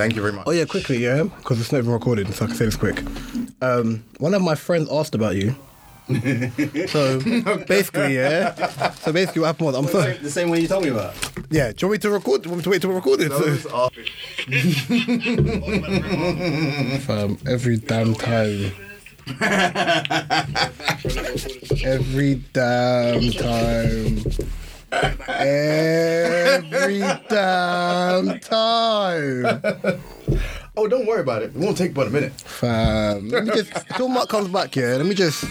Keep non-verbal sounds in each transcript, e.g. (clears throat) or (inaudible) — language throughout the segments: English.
Thank you very much. Oh yeah, quickly, yeah, because it's not even recorded, so I can say this quick. Um, one of my friends asked about you. (laughs) so basically, yeah. So basically, what happened was, I'm sorry. The same way you told me about. Yeah, do you want me to record? Do you want me to wait till we record it? Are- Fam, every damn time. (laughs) every damn time. Every damn time. oh, don't worry about it. It won't take but a minute. Fam. Let me just till Mark comes back here. Let me just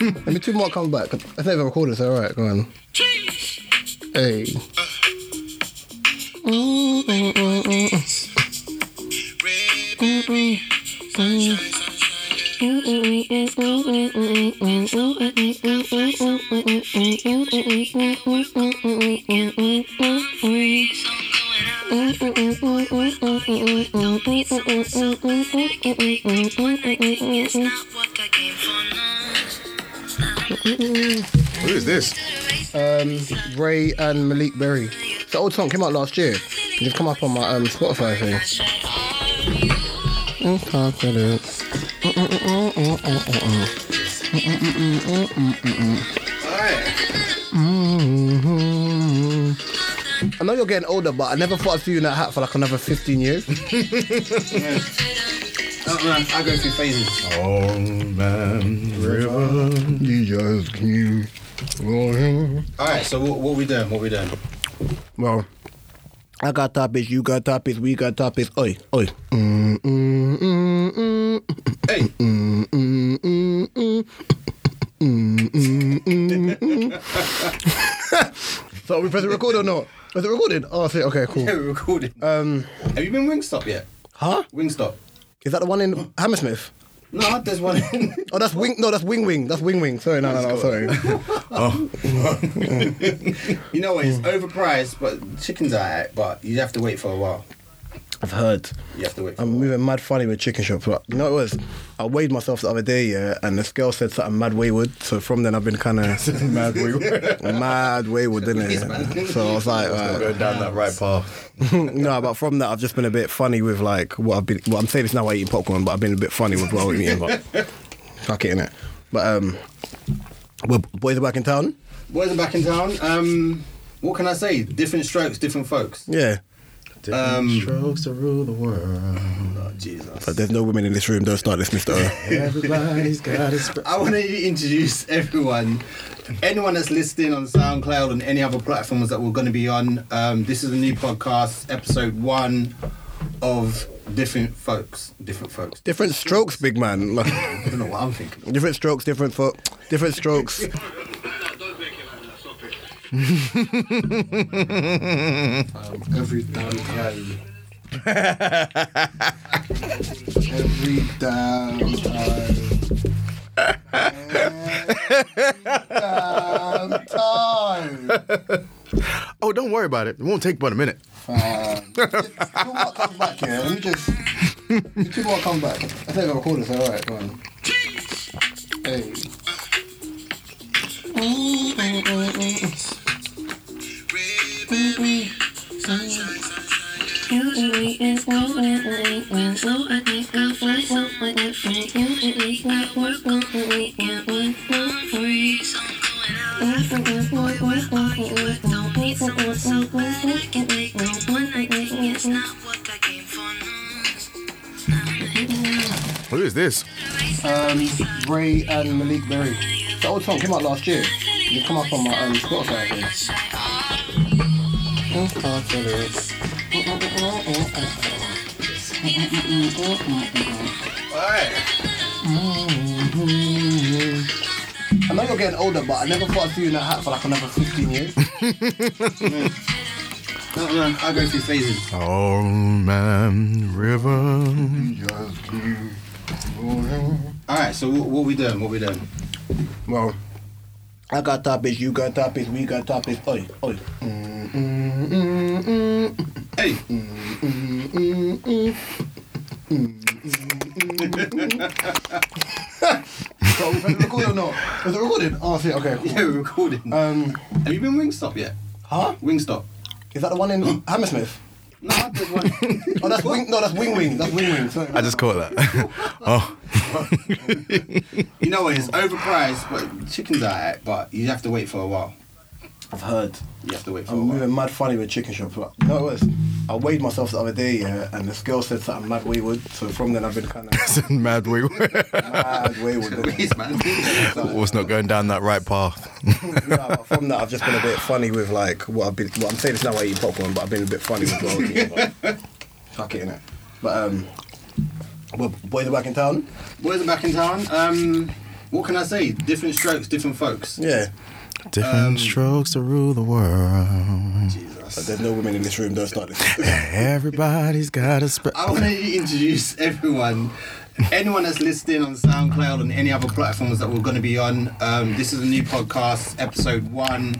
let me till Mark comes back. I think I've recorded, so alright, go on. Hey. Mm, mm, mm, Who is this? Um, Ray and Malik Berry. It's an old song came out last year. It's come up on my um, Spotify thing. Confidence. I know you're getting older, but I never thought I'd see you in that hat for like another 15 years. Oh, man, I go through phases. Oh man, river. You just keep going. All right, so what, what we doing? What we doing? Well, I got topics, you got topics, we got topics. Oi, oi. Mm, mm, mm, mm. Hey, Mm, mm, mm, mm. Mm, mm, mm, mm. so are we pressing record or not? Is it recorded? Oh, I see. Okay, yeah, we're recording. Um, Have you been Wingstop yet? huh? Wingstop. Is that the one in Hammersmith? No, there's one. (laughs) Oh, that's Wing. No, that's Wing Wing. That's Wing Wing. Sorry, no, no, no. Sorry. (laughs) Oh. (laughs) you know what? It's overpriced, but chicken's alright. But you have to wait for a while. I've heard. You have to wait. I'm moving mad funny with chicken shops. But you know what it was? I weighed myself the other day, yeah, and this girl said something mad wayward. So from then I've been kind of (laughs) Mad wayward. mad wayward, didn't it? So I was like, right. down that right path. (laughs) no, but from that I've just been a bit funny with like what I've been. Well, I'm saying this now while eating popcorn, but I've been a bit funny with what I'm eating. But (laughs) fuck it, innit? But um, well, boys are back in town. Boys are back in town. Um, what can I say? Different strokes, different folks. Yeah, Um, strokes to rule the world. Oh Jesus! but there's no women in this room. Don't start this, Mister. (laughs) Everybody's got his. (laughs) I want to introduce everyone, anyone that's listening on SoundCloud and any other platforms that we're going to be on. Um, this is a new podcast, episode one of different folks. Different folks. different strokes, big man. I don't know what I'm thinking. different strokes, different foot, different strokes. (laughs) Every damn time. Every damn time. Damn time. Oh, don't worry about it. It won't take but a minute. Um, Till Mark comes back here. Let me just. Till Mark comes back. I think I recorded this. All right, go on. Hey. Who is this? Um, Ray and Malik Berry. The old song came out last year. It come up on my um, Spotify. I think. I know you're getting older, but I never thought I'd see you in that hat for like another 15 years. No, no, I go through phases. Oh man, river. All right, so what, what we doing? What we doing? Well, I got topics, you got topics, we got topics. Oi, oi. Mm, mm, mm, mm. Hey, So, is it recorded or not? Is it recorded? Oh, I see. Okay, cool. yeah, we're recording. Um, Have you been Wingstop yet? huh? Wingstop. Is that the one in Hammersmith? No, there's one. (laughs) Oh, that's wing. No, that's wing wing. That's wing wing. Sorry. I just caught that. (laughs) oh, you know what? It's overpriced, but chicken's alright. But you have to wait for a while. I've heard. You have to wait for a I'm while. moving mad funny with chicken shops. But you know what it was? I weighed myself the other day, yeah, and this girl said something mad wayward. So from then I've been kind of (laughs) it's a mad wig. (laughs) mad wayward. Please, man. Was not going down that right path. (laughs) no, but from that, I've just been a bit funny with like what I've been. Well, I'm saying this now while I eat popcorn, but I've been a bit funny with what I was eating. But, fuck it, innit? But um, well, boys are back in town. Boys are back in town. Um, what can I say? Different strokes, different folks. Yeah, Different Um, strokes to rule the world. but Jesus. there's no women in this room. Don't start this. Everybody's got a spe- I want to introduce everyone. Anyone that's listening on SoundCloud and any other platforms that we're going to be on, um, this is a new podcast, episode one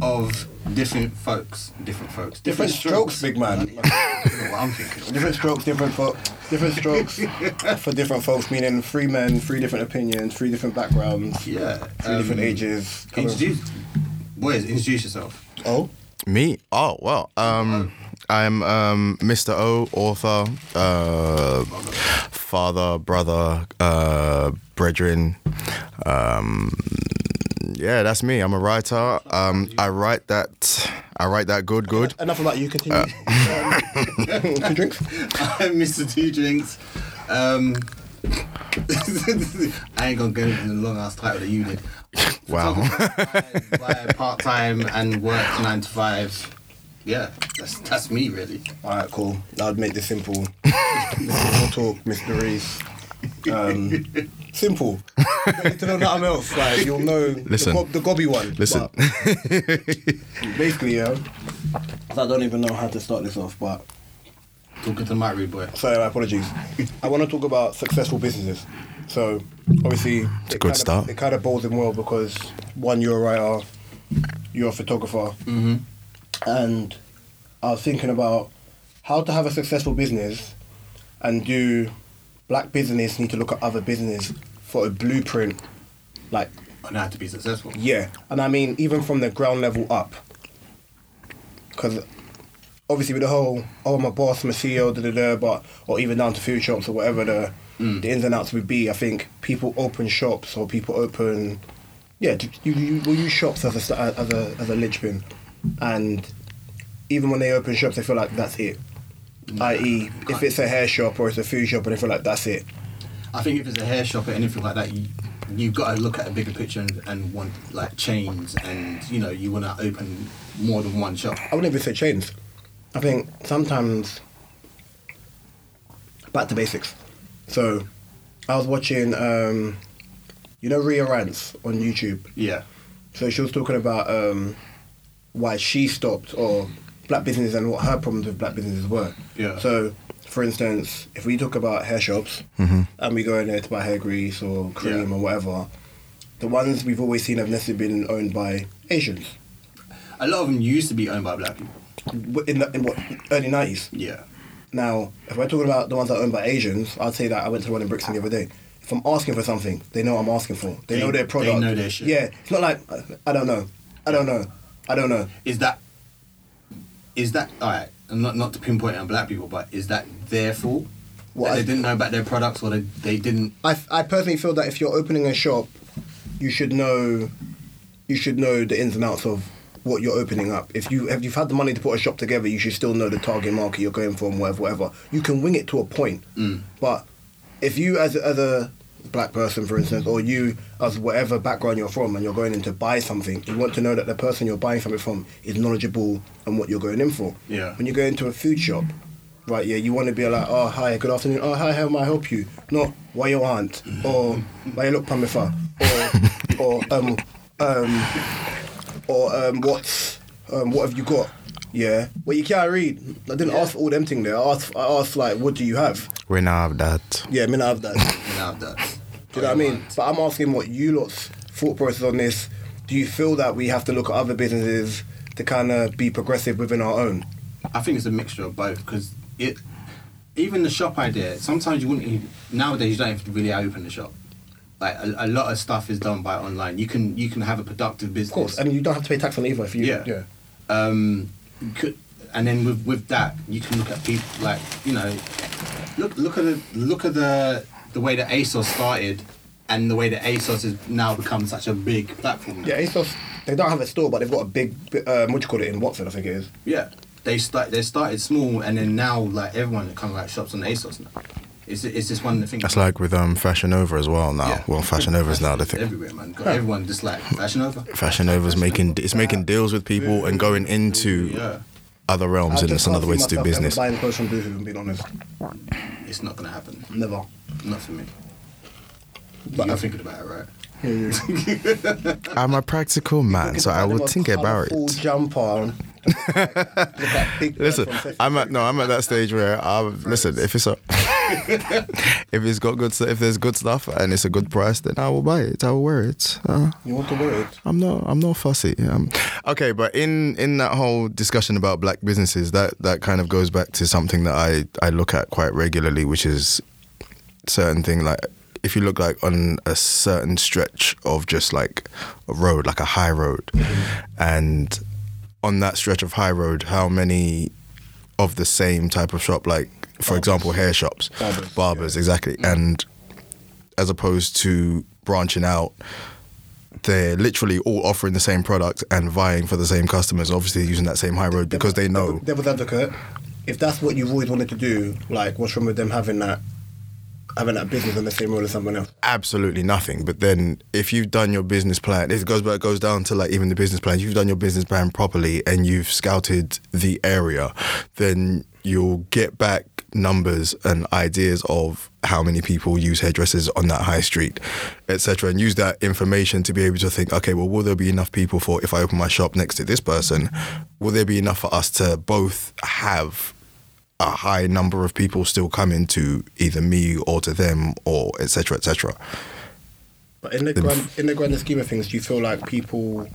of different folks. Different folks. Different strokes, big man. (laughs) I don't know what I'm thinking. Different strokes, different fo- different strokes (laughs) for different folks. Meaning three men, three different opinions, three different backgrounds, Yeah. three um, different ages. Introduce, boys, introduce yourself. Oh, Me? Oh well. Um, I'm um, Mr. O, author, uh, father, brother, uh, brethren. Um, yeah, that's me. I'm a writer. Um, I write that. I write that good, good. enough about you. Continue. Uh. Um, (laughs) two drinks. (laughs) I'm Mr. Two Drinks. Um, (laughs) I ain't gonna go into the long ass title that you did. Wow. by part time and work nine to five. Yeah, that's that's me really. All right, cool. I'd make this simple. simple talk, Mr. Reese. Um, (laughs) simple. To know nothing else. Like you'll know Listen. the, gob- the gobby one. Listen. Basically, yeah. I don't even know how to start this off, but Talking to the mic, rude boy. so my apologies. I want to talk about successful businesses. So obviously, it's a good kind of, start. It kind of bowls in well because one, you're a writer, you're a photographer, Mm-hmm. and I was thinking about how to have a successful business, and do black business need to look at other business for a blueprint, like On how to be successful. yeah, and I mean even from the ground level up, because obviously with the whole oh my boss, my CEO, da da da, but or even down to food shops or whatever the mm. the ins and outs would be. I think people open shops or people open, yeah, you, you will use shops as a as a as a linchpin, and even when they open shops, they feel like that's it. I.e., if it's a hair shop or it's a food shop, they feel like that's it. I think if it's a hair shop or anything like that, you you've got to look at a bigger picture and, and want like chains and you know you want to open more than one shop. I wouldn't even say chains. I think sometimes back to basics. So I was watching, um, you know, Ria Rance on YouTube. Yeah. So she was talking about um, why she stopped or black business and what her problems with black businesses were. Yeah. So, for instance, if we talk about hair shops mm-hmm. and we go in there to buy hair grease or cream Yeah. or whatever, the ones we've always seen have necessarily been owned by Asians. A lot of them used to be owned by black people. In the in what early nineties. Yeah. Now, if we're talking about the ones that are owned by Asians, I'd say that I went to one in Brixton the other day. If I'm asking for something, they know what I'm asking for. They, They- know their product. they product. know their shit. Yeah, it's not like I don't know, I don't know, I don't know. Is that is that all right? And not not to pinpoint on black people, but is that their fault? What, that I- they didn't know about their products, or they, they didn't. I, I personally feel that if you're opening a shop, you should know, you should know the ins and outs of what you're opening up. If you if you've had the money to put a shop together, you should still know the target market you're going for and whatever, whatever. You can wing it to a point, Mm. but if you as as a black person, for instance, or you as whatever background you're from, and you're going in to buy something, you want to know that the person you're buying something from is knowledgeable on what you're going in for. Yeah. When you go into a food shop, right? Yeah, you want to be like, oh hi, good afternoon. Oh hi, how may I help you? Not why your aunt (laughs) or why you look pamifa or (laughs) or um um or um what's um what have you got? Yeah. Well, you can't read. I didn't Yeah. ask for all them thing there. I asked, I asked like, what do you have? We now have that. Yeah, I mean, I have that. (laughs) You know, that. Do you know what I mean? But I'm asking what you lot's thought process on this. Do you feel that we have to look at other businesses to kind of be progressive within our own? I think it's a mixture of both because it. Even the shop idea. Sometimes you wouldn't. Even, nowadays, you don't have to really open the shop. Like a, a lot of stuff is done by online. You can you can have a productive business. Of course, and you don't have to pay tax on it either if you. Yeah. yeah. um, could, and then with with that, you can look at people like you know, look look at the look at the the way that ASOS started, and the way that ASOS has now become such a big platform. Yeah, ASOS. They don't have a store, but they've got a big. Um, what do you call it in Watford? I think it is. Yeah, they start they started small, and then now like everyone kind of like shops on ASOS now. It's it's just one of the things. That's like with um, Fashion Nova as well now. Yeah. Well, Fashion Nova is now the thing. everywhere, man. Got everyone just like Fashion Nova. Fashion Nova's making it's making deals with people and going into Yeah, other realms, I and just it's another way to do myself ever business. Buying clothes from Boohoo, and being honest, it's not gonna happen. never. Not for me. But But you're I- thinking about it, right? I'm a practical man, so I would think about it. Jumper on. Look at big Listen, I'm at no, I'm at that stage where I listen. If it's a, (laughs) if it's got good, if there's good stuff and it's a good price, then I will buy it. I will wear it. Uh, You want to wear it? I'm not. I'm not fussy. Um, okay, but in in that whole discussion about black businesses, that that kind of goes back to something that I I look at quite regularly, which is certain thing like if you look like on a certain stretch of just like a road, like a high road, and on that stretch of high road, how many of the same type of shop, like for example, hair shops, Barbers, barbers exactly, and as opposed to branching out they're literally all offering the same product and vying for the same customers, obviously using that same high road because they know. Devil's advocate. If that's what you've always wanted to do, like, what's wrong with them having that, having that business on the same road as someone else? absolutely nothing. But then if you've done your business plan, it goes back goes down to like even the business plan. You've done your business plan properly and you've scouted the area, then you'll get back numbers and ideas of how many people use hairdressers on that high street, etc. And use that information to be able to think, okay, well, will there be enough people for if I open my shop next to this person? Will there be enough for us to both have a high number of people still coming to either me or to them or etc etc But in the grand, in the grander scheme of things, do you feel like people?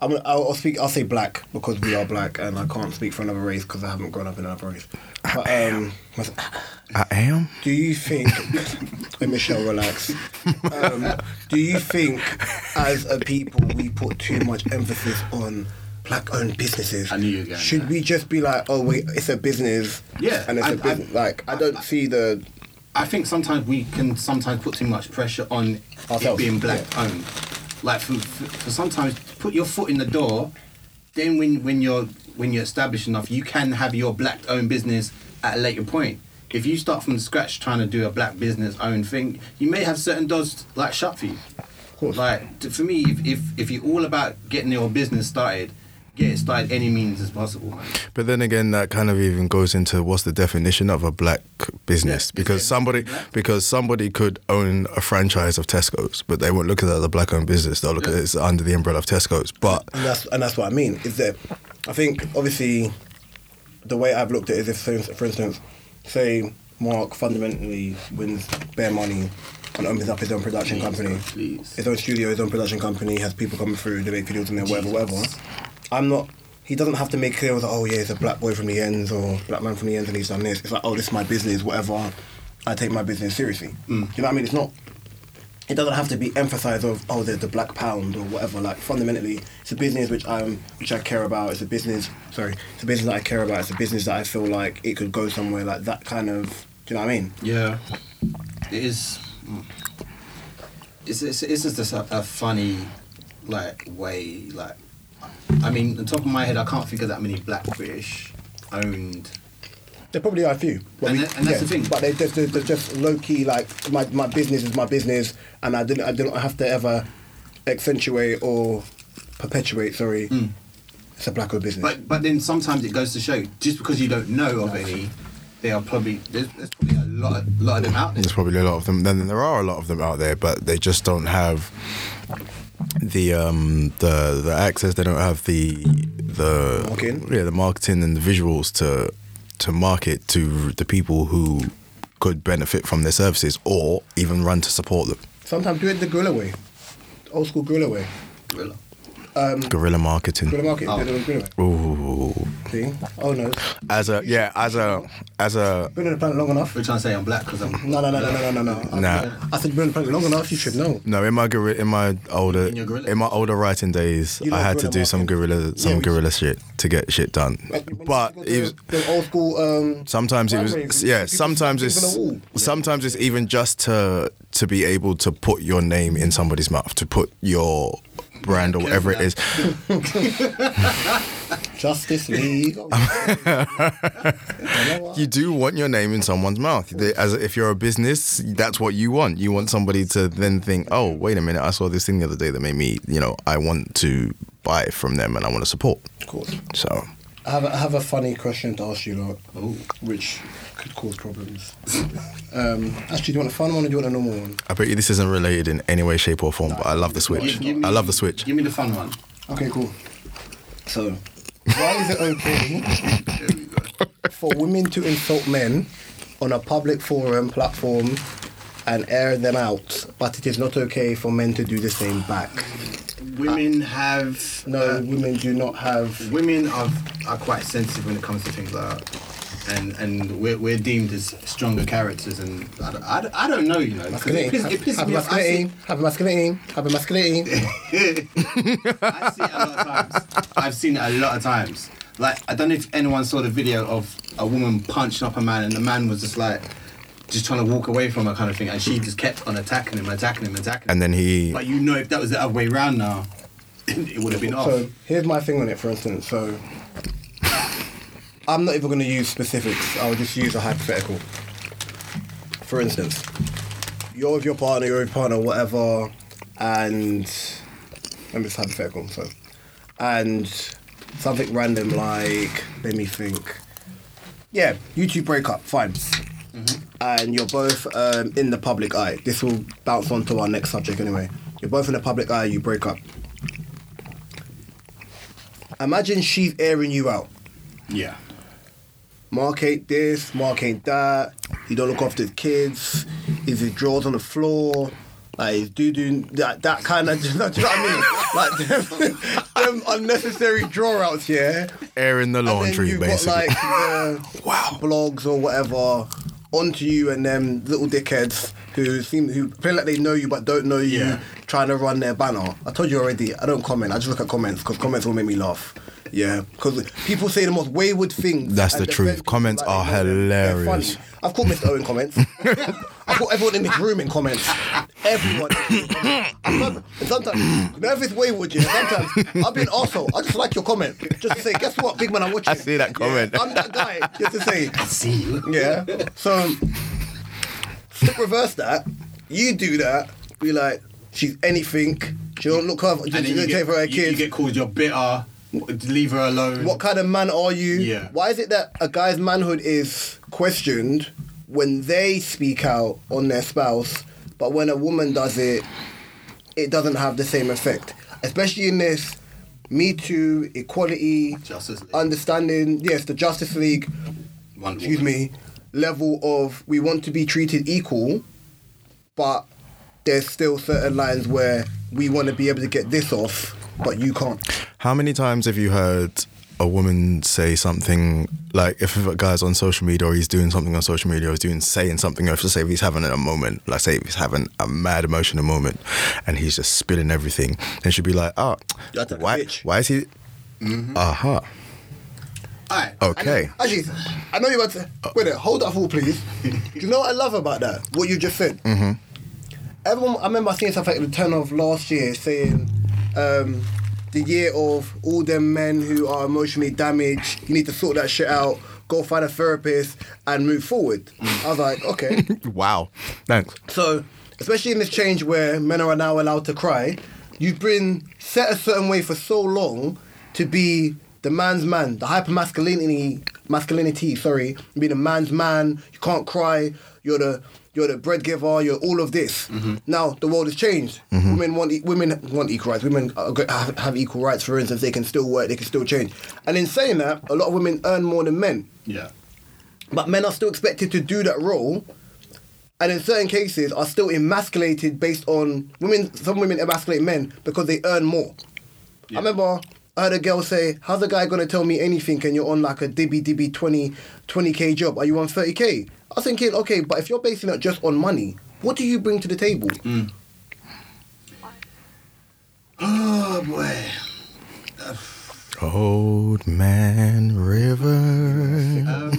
I'm, I'll, I'll speak. I'll say black because we are black, and I can't speak for another race because I haven't grown up in another race. But um, I am do you think? (laughs) Let Michelle relax. Um, do you think, as a people, we put too much emphasis on black-owned businesses? I knew you were Should there. we just be like, oh wait, it's a business? Yeah, and it's a I- I- business. like I don't see the. I think sometimes we can sometimes put too much pressure on it being black owned. Like for, for, sometimes put your foot in the door, then when when you're when you're established enough, you can have your black owned business at a later point. If you start from scratch trying to do a black business owned thing, you may have certain doors like shut for you. course. Like for me, if, if if you're all about getting your business started, get it started any means as possible, but then again that kind of even goes into what's the definition of a black business Yeah. because somebody black? because somebody could own a franchise of Tesco's but they won't look at it as a black owned business they'll look at it as under the umbrella of Tesco's but And that's and that's what I mean. Is that I think obviously the way I've looked at it is if, for for instance, say Mark fundamentally wins bare money and opens up his own production company, Please. his own studio, his own production company, has people coming through, they make videos in there, whatever, whatever. I'm not. He doesn't have to make clear that oh yeah, he's a black boy from the ends or black man from the ends and he's done this. It's like oh, this is my business, whatever. I take my business seriously. You know what I mean? It's not it doesn't have to be emphasized of oh there's the black pound or whatever like fundamentally it's a business which i'm which i care about it's a business sorry it's a business that i care about it's a business that i feel like it could go somewhere like that kind of do you know what i mean Yeah, it is. mm. It's it's, it's just a, a funny like way like. I mean, on top of my head, I can't think of that many black British owned. there probably are a few but And that- and that's the thing. but they just they're, they're just low key like my, my business is my business and i didn't i didn't have to ever accentuate or perpetuate sorry hmm. it's a black owned business But but then sometimes it goes to show just because you don't know of any, they are probably there's, there's probably a lot of, lot of them out there. There's probably a lot of them. Then there are a lot of them out there, but they just don't have the um the the access. They don't have the the Marketing? yeah the marketing and the visuals to to market to the people who could benefit from their services or even run to support them. sometimes do it the guerrilla way old school guerrilla way Gorilla. Um, Guerrilla marketing. Good market. Oh. Good market. Ooh. See? Oh no. As a yeah, as a as a Been on the planet long enough. We're trying to say I'm black because I'm. No, no, no, no, no, no, no, no. Nah. I said you've been on the planet long enough. You should know. no in my guerri- in my older In your in my older writing days, You know I had to guerrilla do some guerrilla some Yeah, we- guerrilla shit to get shit done. But it was the old school. Um, sometimes it primary, was yeah. Sometimes it's on the sometimes it's even just to to be able to put your name in somebody's mouth, to put your brand or whatever it is. (laughs) Justice League. (laughs) You do want your name in someone's mouth. As if you're a business, that's what you want. You want somebody to then think, "Oh, wait a minute, I saw this thing the other day that made me, you know, I want to buy from them and I want to support." Of course. So, I have, a, I have a funny question to ask you, lot, Oh. which could cause problems. um, actually, do you want a fun one or do you want a normal one? I bet you this isn't related in any way, shape, or form. But I love the switch. Give- give me- I love the switch. Give me the fun one. Okay, cool. So, why is it okay (laughs) for women to insult men on a public forum platform and air them out, but it is not okay for men to do the same back? Women have. No, uh, women do not have. women are are quite sensitive when it comes to things like that. And, and we're, we're deemed as stronger characters, and I, don't- I, don't- I don't know, you know. It Masculinity. pisses, it pisses Have me. I masculinity. see, Have masculinity. Have masculinity. (laughs) I see it a lot of times. I've seen it a lot of times. Like I don't know if anyone saw the video of a woman punching up a man, and the man was just like, just trying to walk away from her kind of thing, and she just kept on attacking him, attacking him, attacking him. And then he, But you know, if that was the other way round now, (laughs) it would have been off. So here's my thing on it, for instance. So I'm not even going to use specifics. I'll just use a hypothetical. For instance, you're with your partner, you're with your partner, whatever, and I'm just hypothetical. So, and something random like, let me think. Yeah, you two break up, fine. Mm-hmm. And you're both um, in the public eye. This will bounce on to our next subject anyway. You're both in the public eye, you break up. Imagine she's airing you out. yeah. Mark ain't this, Mark ain't that. He don't look after his kids. Is his drawers on the floor? Like he's doo doo that that kind of. (laughs) Do you know what I mean? Like (laughs) them, them unnecessary draw outs, yeah. airing the And then laundry, you've basically. got like the (laughs) Wow. blogs or whatever onto you, and them little dickheads who seem who play like they know you but don't know you, Yeah. trying to run their banner. I told you already. I don't comment. I just look at comments because comments will make me laugh. Yeah, because people say the most wayward things. That's the truth. Comments like are they know them. They're hilarious. I've called Mr. Owen comments. (laughs) I've called everyone in this room in comments. Everyone. And sometimes, you know, if it's wayward, yeah, sometimes I've been also. I just like your comment. Just to say, guess what, big man, I'm watching. I see that comment. Yeah, I'm that guy. Just to say, I see you. yeah. So, flip reverse that. You do that. Be like, she's anything. She don't look her. She And then don't you take get, for her you, you kids. get called you're bitter. Leave her alone. What kind of man are you? Yeah. Why is it that a guy's manhood is questioned when they speak out on their spouse, but when a woman does it, it doesn't have the same effect? Especially in this Me Too, equality, Justice League. understanding, yes, the Justice League, Wonder excuse Woman. me, level of we want to be treated equal, but there's still certain lines where we want to be able to get this off, but you can't. How many times have you heard a woman say something like if a guy's on social media or he's doing something on social media or he's doing saying something, or if say if he's having a moment, like say if he's having a mad emotional moment and he's just spilling everything, then she'd be like, oh, That's like a why, bitch. why is he? Uh huh. Alright. Okay. Actually, I know you're about to. Wait a minute, hold that thought, please. You know what I love about that? What you just said. Mm-hmm. Everyone, I remember seeing something at the turn of last year saying, um, the year of all them men who are emotionally damaged. You need to sort that shit out. Go find a therapist and move forward. I was like, okay. (laughs) Wow. Thanks. So, especially in this change where men are now allowed to cry, you've been set a certain way for so long to be the man's man, the hyper masculinity, masculinity. Sorry, being a man's man. You can't cry. You're the you're the bread giver. You're all of this. Mm-hmm. Now the world has changed. Mm-hmm. Women want e- women want equal rights. Women are, have, have equal rights. For instance, they can still work. They can still change. And in saying that, a lot of women earn more than men. Yeah. But men are still expected to do that role, and in certain cases are still emasculated based on women. Some women emasculate men because they earn more. Yeah. I remember I heard a girl say, "How's a guy gonna tell me anything? And you're on like a dibby dibby 20 k job? Are you on thirty k?" I was thinking, okay, but if you're basing it just on money, what do you bring to the table? Oh boy. Old Man River. Um,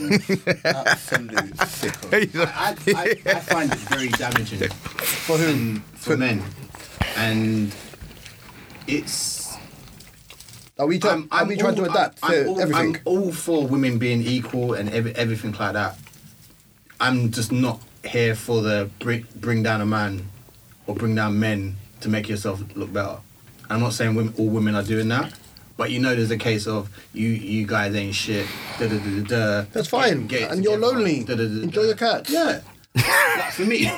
Absolute (laughs) sicko. I, I, I find it very damaging For whom? for men, and it's. Are we, trying? are we trying to adapt I'm, to I'm all, everything? I'm all for women being equal and every, everything like that. I'm just not here for the bring, bring down a man or bring down men to make yourself look better. I'm not saying women, all women are doing that, but you know there's a case of you you guys ain't shit. Da, da, da, da, da. That's fine. Get- get And you're lonely. Da, da, da, da, Enjoy your cat. Yeah. but for me, (laughs)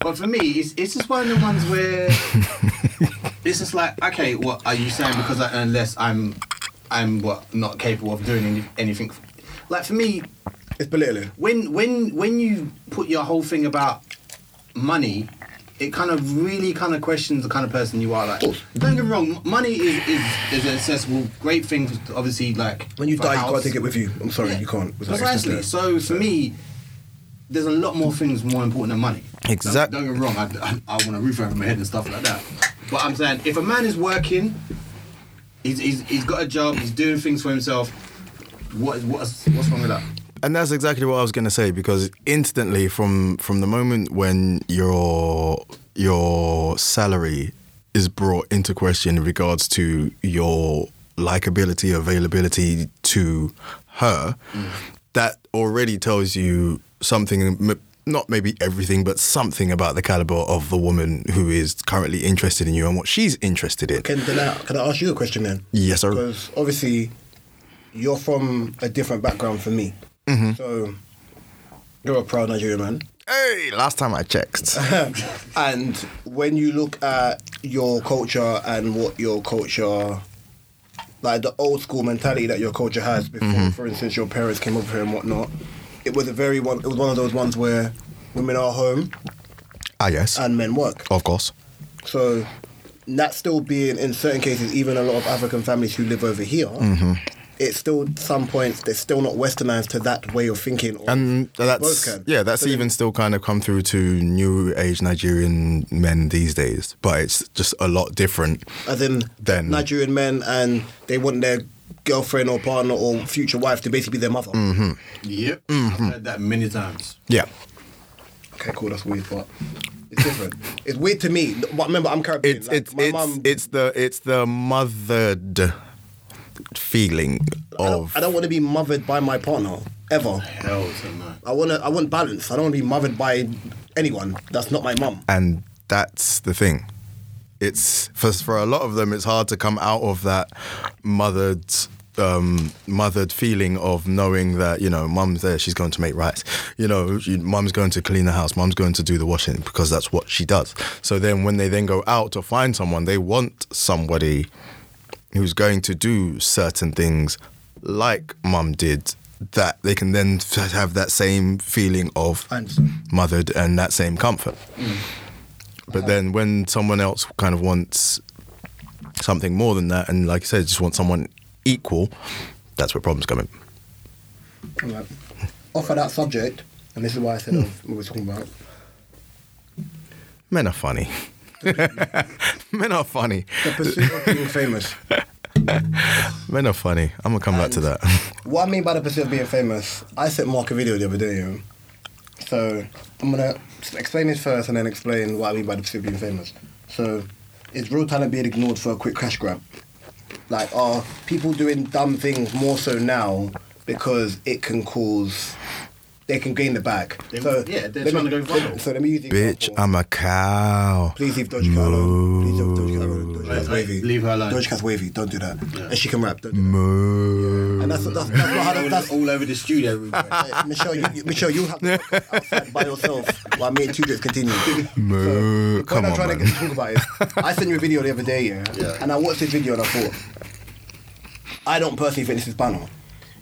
but for me, it's, it's just one of the ones where (laughs) it's just like, okay, what are you saying? Because I earn less, I'm, I'm what not capable of doing any, anything. Like for me, It's belittling. when when when you put your whole thing about money, it kind of really kind of questions the kind of person you are. Like, don't get me wrong, money is is, is an accessible, great thing. To obviously, like When you die, you can't take it with you. I'm sorry, Yeah, you can't. Precisely. So for me, there's a lot more things more important than money. Exactly. Don't, don't get me wrong. I, I, I want a roof over my head and stuff like that. But I'm saying, if a man is working, he's, he's, he's got a job, he's doing things for himself. What is what's what's wrong with that? And that's exactly what I was going to say because instantly from from the moment when your your salary is brought into question in regards to your likability, availability to her, that already tells you something not maybe everything, but something about the caliber of the woman who is currently interested in you and what she's interested in. Can, can, I, can I ask you a question then? Yes, sir. Because obviously, you're from a different background from me. Mm-hmm. So, you're a proud Nigerian man. Hey, last time I checked. (laughs) and when you look at your culture and what your culture, like the old school mentality that your culture has before, Mm-hmm. for instance, your parents came over here and whatnot, it was a very one. It was one of those ones where women are home ah, yes. and men work. of course. So that still being in certain cases, even a lot of African families who live over here, Mm-hmm. It's still some points they're still not westernized to that way of thinking. Or And that's yeah, that's So then- even still kind of come through to new age Nigerian men these days, but it's just a lot different. as in Then- Nigerian men, and they want their girlfriend or partner or future wife to basically be their mother. Mm-hmm. Yep, I've heard that many times. Yeah, Okay, cool, that's weird, but it's different. it's weird to me. But remember, I'm Caribbean. it's like, it's my it's mum- it's the it's the mothered feeling I don't, of I don't want to be mothered by my partner ever. Hell to no. I want to. I want balance. I don't want to be mothered by anyone. That's not my mum. and that's the thing. It's for for a lot of them, it's hard to come out of that mothered um, mothered feeling of knowing that you know mum's there, she's going to make rice. You know, mum's going to clean the house, mum's going to do the washing because that's what she does. So then, when they then go out to find someone, they want somebody who's going to do certain things like mum did. That they can then have that same feeling of mothered and that same comfort. Mm. But then when someone else kind of wants something more than that, and like I said, just want someone equal, that's where problems come in. Alright. Off of that subject, and this is why I said of what we're talking about. Men are funny. (laughs) Men are funny. The pursuit of being famous. (laughs) Men are funny. I'm gonna come back to that. (laughs) What I mean by the pursuit of being famous, I sent Mark a video the other day. So I'm gonna explain this first and then explain what I mean by the pursuit of being famous. So is real talent being ignored for a quick cash grab? Like are people doing dumb things more so now because it can cause they can gain the bag? They- so yeah, they're let trying me- to go viral. So let me use the Bitch, example. I'm a cow. Please leave Doja Cat alone. Please leave Doja Cat alone. Doja Cat's wavy. leave her alone. Doja Cat's wavy. Don't do that. Yeah. And she can rap. Don't do that. Moo. And that's, that's, that's not how the, all, that's, all over the studio. room. Hey, Michelle, you, you- Michelle, you have to outside by yourself while me and Tudors continue. Moo. the point Come I'm on, trying man. to get to talk about is, I sent you a video the other day, yeah, Yeah. and I watched this video and I thought, I don't personally think this is banal.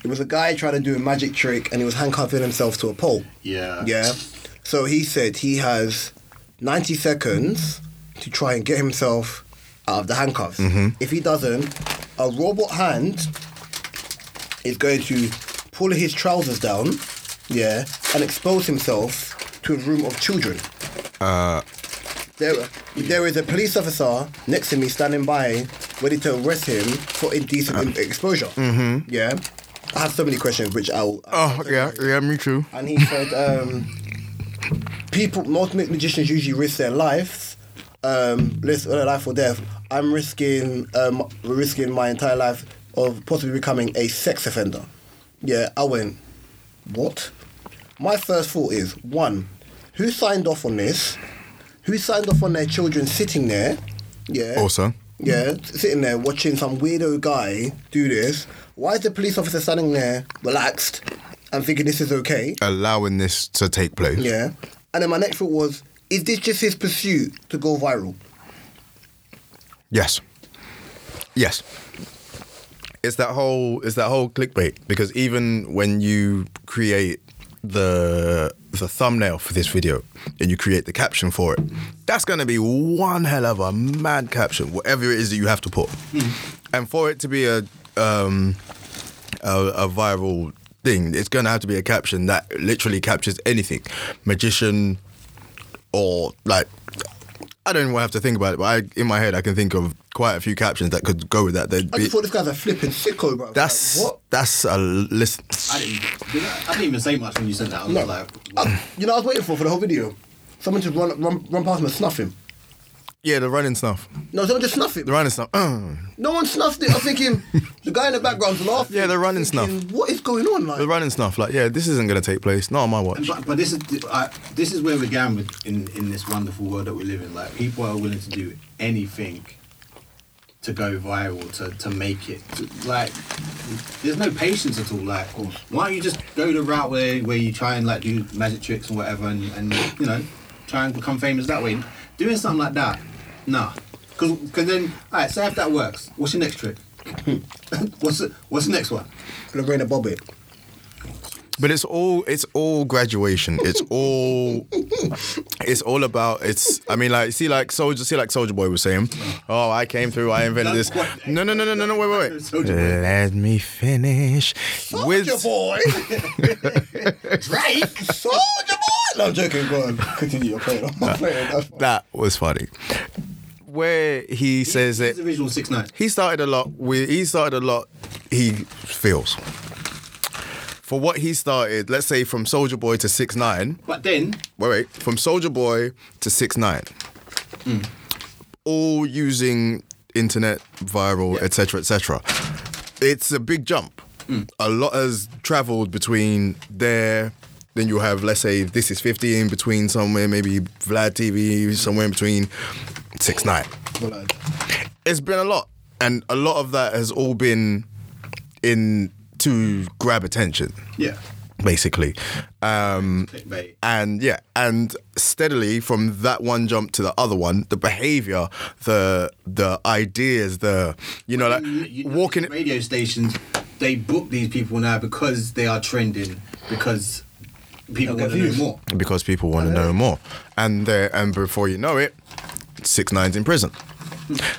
It was a guy trying to do a magic trick and he was handcuffing himself to a pole. yeah. Yeah. So he said he has 90 seconds to try and get himself out of the handcuffs. Mm-hmm. If he doesn't, a robot hand is going to pull his trousers down, yeah, and expose himself to a room of children. Uh, There, there is a police officer next to me standing by, ready to arrest him for indecent im- exposure. Mm-hmm. Yeah, I have so many questions, which I'll. oh yeah, yeah, me too. And he said, um, people, most magicians usually risk their lives, um, risk their life or death. I'm risking, um, risking my entire life of possibly becoming a sex offender. Yeah, I went, what? My first thought is one, who signed off on this? Who signed off on their children sitting there? Yeah. Also, Yeah, sitting there watching some weirdo guy do this. Why is the police officer standing there relaxed and thinking this is okay? allowing this to take place. Yeah. And then my next thought was, is this just his pursuit to go viral? Yes. Yes. It's that whole it's that whole clickbait because even when you create the the thumbnail for this video and you create the caption for it, that's gonna be one hell of a mad caption, whatever it is that you have to put. Hmm. And for it to be a um a, a viral thing, it's gonna have to be a caption that literally captures anything. Magician or like I don't even have to think about it, but I, in my head I can think of quite a few captions that could go with that. They'd I be, just thought this guy's a flipping sicko, bro. that's Like, what? that's a list. I didn't, did I, I didn't even say much when you said that. I was No. like, I- you know, I was waiting for for the whole video. Someone to run run, run past him and snuff him. Yeah, the running stuff. No, someone just snuff him. The running stuff. (clears throat) No one snuffed it. I'm thinking the guy in the background's laughing. Yeah, they're running thinking, What is going on? Like, the running stuff. Like, yeah, this isn't gonna take place. Not on my watch. But, but this is I, this is where we're going with in, in this wonderful world that we live in. Like people are willing to do anything to go viral to, to make it. To- like there's no patience at all. Like why don't you just go the route where, where you try and like do magic tricks and whatever and, and you know try and become famous that way. Doing something like that, nah. Because then, alright, say if that works, what's your next trick? (laughs) what's the, what's the next one? Lorena Bobbitt. But it's all it's all graduation. It's (laughs) all it's all about it's I mean like see like soldier see like Soldier Boy was saying, Oh, I came through, I invented this. No no no no no no wait wait wait. Let me finish. Soldier boy. (laughs) Drake. Soldier boy. No, I'm joking. Go on. Continue play. I'm playing. That's that was funny. Where he says it. original six nine. he started a lot with he started a lot he feels. For what he started, let's say from Soldier Boy to six nine, But then wait, wait, from Soldier Boy to Six Nine, hmm. all using internet, viral, etc., etc. It's a big jump. Hmm. A lot has travelled between there. Then you have, let's say, this is 50 in between somewhere, maybe Vlad TV, somewhere in between Six Nine. Blood. It's been a lot, and a lot of that has all been in to grab attention Yeah. basically. Um, Clickbait. and yeah, and steadily from that one jump to the other one, the behavior, the the ideas, the you know, like You- you know, walking. radio stations, they book these people now because they are trending because people want to know more. because people want to know more, and they and before you know it, six nines in prison.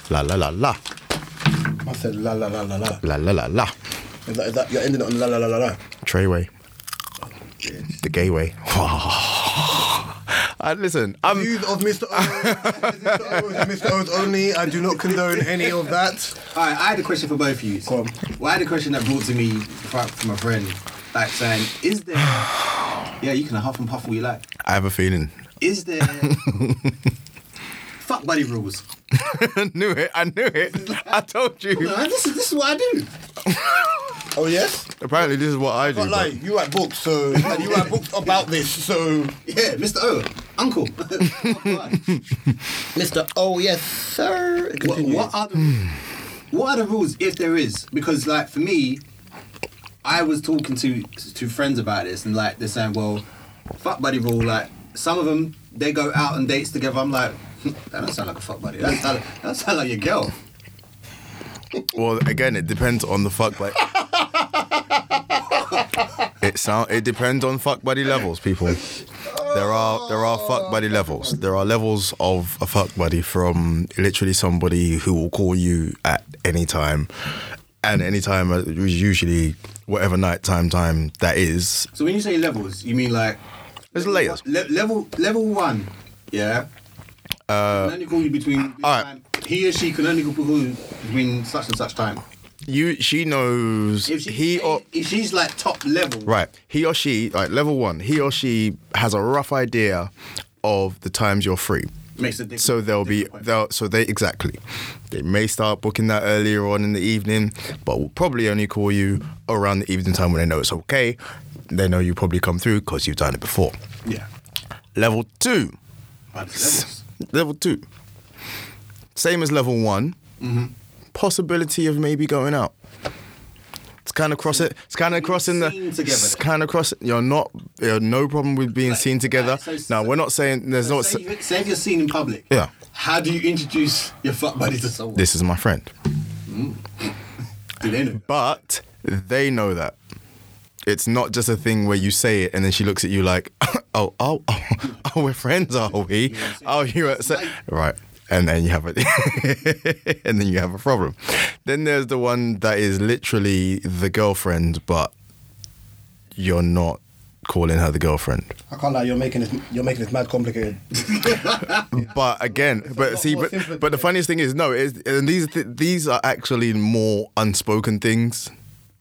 La la la la I said la la la la la. la la la la. Is that, is that you're ending it on la la la la la? Treyway, the gay way. I listen. I'm Views of Mr. O. (laughs) Mr. O Mr. O's only. I do not condone any of that. All right, I had a question for both of you. Go on. Well, I had a question that brought to me from a friend, like saying, "Is there?" (sighs) yeah, you can huff and puff all you like. I have a feeling. Is there? (laughs) fuck buddy rules. I (laughs) knew it. I knew it. I told you. No, this is this is what I do. Oh yes. Apparently, this is what I do. But- like you write books, so and you write books about this. So Yeah, Mr. O, Uncle. (laughs) Mr. O, yes, sir. what, Continue. what are the what are the rules if there is? Because like for me, I was talking to to friends about this and like they're saying, well, fuck buddy rule. Like some of them they go out on dates together. I'm like, hmm, that don't sound like a fuck buddy. That sound, that sound like your girl. Well, again, it depends on the fuck buddy. it sound. It depends on fuck buddy levels, people. there are there are fuck buddy levels. There are levels of a fuck buddy from literally somebody who will call you at any time, and any time uh, usually whatever night time time that is. So when you say levels, you mean like There's layers. Le- level level one, yeah. Uh, can only call you between. all right. He or she can only call you between such and such time. You she knows If she, he or if she's like top level, right he or she like level one he or she has a rough idea of the times you're free. makes a difference. So they'll be they'll so they exactly. They may start booking that earlier on in the evening, but will probably only call you around the evening time when they know it's okay. They know you probably come through because you've done it before. yeah. Level two, level two, same as level one. Mm-hmm. Possibility of maybe going out. It's kind of cross it. It's kind of crossing the. It's kind of crossing. You're not. You're no problem with being Like- seen together. like, so- now we're not saying there's So no. say, you- say if you're seen in public. Yeah. How do you introduce your fuck buddy to someone? This is my friend. Mm. Do they know? But they know that. It's not just a thing where you say it and then she looks at you like, (laughs) oh, oh, oh, (laughs) oh we're friends, are we? Oh, you're upset. Right. And then you have a (laughs) and then you have a problem. Then there's the one that is literally the girlfriend, but you're not calling her the girlfriend. I can't lie, you're making this you're making this mad complicated. (laughs) But again, but see, but, but the funniest thing is, no, it's, and these th- these are actually more unspoken things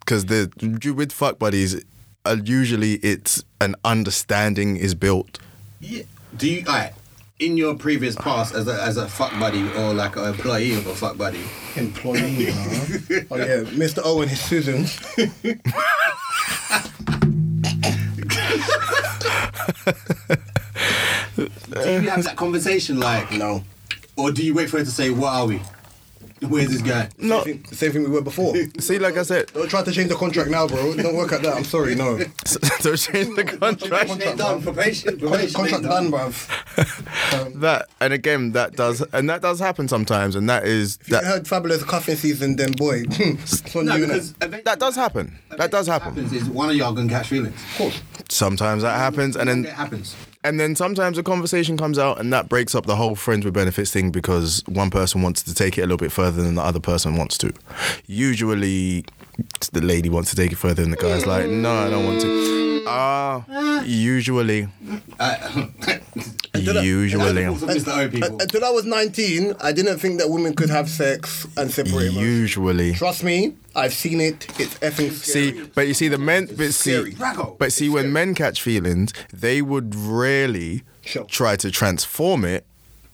because the with fuck buddies, uh, usually it's an understanding is built. Yeah. Do you? Alright. In your previous past, as a as a fuck buddy or like an employee of a fuck buddy, Employee, (laughs) huh? Oh yeah, Mr. Owen, his Susan. (laughs) do you have that conversation like, No. or do you wait for her to say, "What are we? Where's this guy?" No, Same thing, same thing we were before. (laughs) see, like I said, Don't try to change the contract now, bro. Don't work at that. I'm sorry, no. (laughs) to change the contract. They're done. Probation. Con- Probation. contract they're done, done. bruv. That and again, that does and that does happen sometimes, and that is If you that heard fabulous cuffing season, then boy, (laughs) No, because that does happen. That does what happen. Happens is one of y'all gonna catch feelings. Of course. Sometimes that happens, and then it happens. And then sometimes a conversation comes out and that breaks up the whole friends with benefits thing because one person wants to take it a little bit further than the other person wants to. Usually the lady wants to take it further and the guy's like, no, I don't want to. Ah, usually. usually. That's the fault of Mr. O people. Until I was 19, I didn't think that women could have sex and separate. emotions. Usually. Trust me, I've seen it. It's effing scary. See, but you see the men, but see, but see when men catch feelings, they would rarely Sure. try to transform it.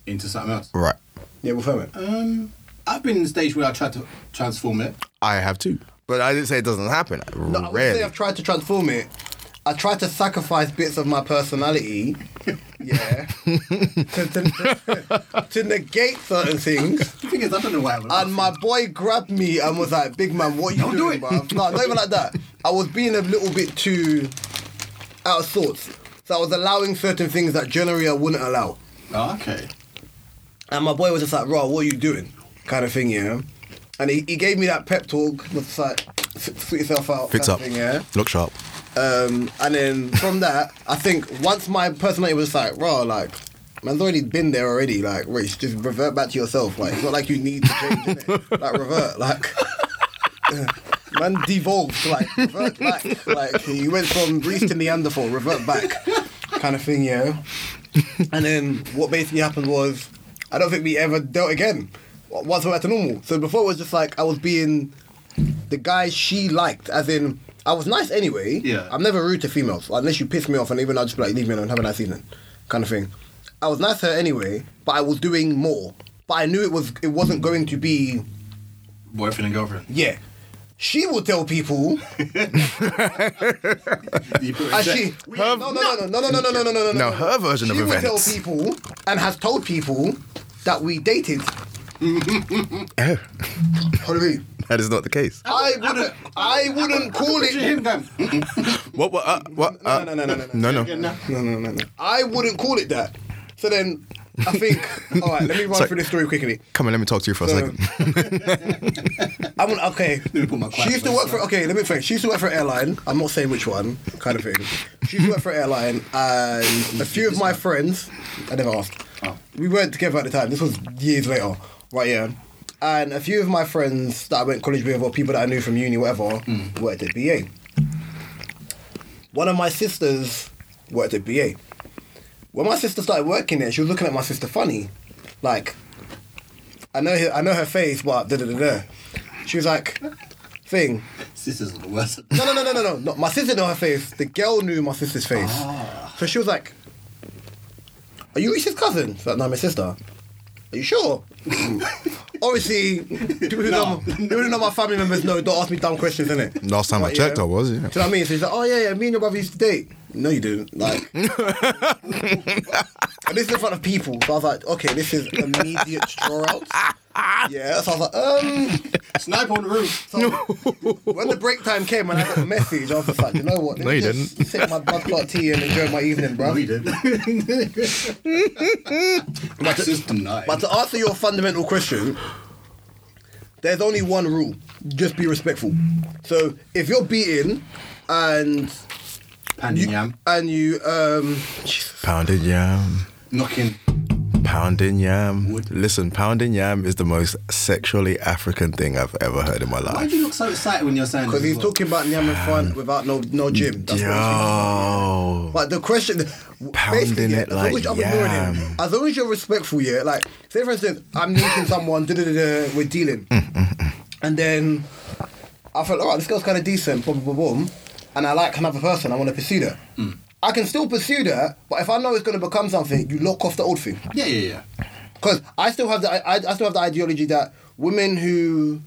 Into something else. Right. Yeah, we'll film it. Um, I've been in the stage where I tried to transform it. I have too. But I didn't say it doesn't happen. No, I wouldn't rarely. say I've tried to transform it. I tried to sacrifice bits of my personality, yeah, (laughs) to, to, (laughs) to negate certain things. The thing is, I don't know why. I'm And my boy grabbed me and was like, "Big man, what you Don't do doing, it." bruv?" No, not even like that. I was being a little bit too out of sorts, so I was allowing certain things that generally I wouldn't allow. Oh, okay. And my boy was just like, "Raw, what are you doing?" Kind of thing, yeah. And he, he gave me that pep talk, was like, "S- "Sort yourself out." Fix up. Thing, yeah. Look sharp. Um, and then from that, I think once my personality was like, raw, like, man's already been there already. Like, Rich, just revert back to yourself. Like, it's not like you need to change, innit? (laughs) Like, revert. Like, (laughs) man devolved. Like, revert back. Like, you went from Greece to Neanderthal, revert back, kind of thing, yeah. And then what basically happened was, I don't think we ever dealt again. Once we went back to normal. So before it was just like I was being the guy she liked, as in I was nice anyway. Yeah. I'm never rude to females unless you piss me off, and even I'll just be like, leave me alone, have a nice evening, kind of thing. I was nice to her anyway, but I was doing more. But I knew it was it wasn't going to be Boyfriend and girlfriend. yeah. She will tell people, You and she check. no no no no no no no no no no no no. Now, her version she of events. She will tell people and has told people that we dated. (laughs) What do you mean? that is not the case. I wouldn't. I wouldn't call it. him going, (laughs) What? What? Uh, what? Uh, No, no, no, no, no, no, no. "Mm, no. No, no, no, no. I wouldn't call it that. So then, I think. (laughs) All right, let me run Sorry. through this story quickly. Come on, let me talk to you for a second. I'm gonna, okay. me put my She used to work for. Okay, let me think. She used to work for an airline. I'm not saying which one, kind of thing. She used to work for an airline, and a few of my friends. I never asked. Oh. We weren't together at the time. This was years later, right? Yeah. And a few of my friends that I went to college with, or people that I knew from uni, whatever, mm. worked at BA. One of my sisters worked at BA. When my sister started working there, she was looking at my sister funny, like I know her, I know her face, but da da da da. She was like, "Thing." Sisters are the worst. No, no, no, no, no, no. no. My sister knew her face. The girl knew my sister's face. Ah. So she was like, "Are you Reese's cousin?" She's like, "No, my sister." Are you sure? (laughs) Obviously, people who, know, people who know my family members know. Don't ask me dumb questions, innit? Last time I Right, checked, yeah. I was. Yeah. Do you know what I mean? So he's like, oh yeah, yeah, me and your brother used to date. No, you didn't. Like, (laughs) and this is in front of people. So I was like, okay, this is immediate straw out. Yeah. So I was like, um. Snipe on the roof. So when the break time came and I got the message, I was just like, you know what? Let No, me you just didn't. Sip my blood clot tea and enjoy my evening, bro. We did. My sister night. But to answer your fundamental question, there's only one rule: just be respectful. So if you're beaten and Pandy you yam. and you um. Pounded yam. Knocking. Pounding yam. Wood. Listen, pounding yam is the most sexually African thing I've ever heard in my life. Why do you look so excited when you're saying Because this he's well? talking about yam in front without no no gym. That's what Yo. But the question, Pounding basically, yeah, it as long like as I'm him, yam. as long as you're respectful, yeah. Like, say for instance, I'm meeting someone, da da da da, we're dealing, Mm, and then I felt, all right, this girl's kind of decent, boom, boom, boom, and I like another person, I want to pursue that. Mm. I can still pursue that, but if I know it's going to become something, you lock off the old thing. Yeah, yeah, yeah. Because I still have the I, I still have the ideology that women who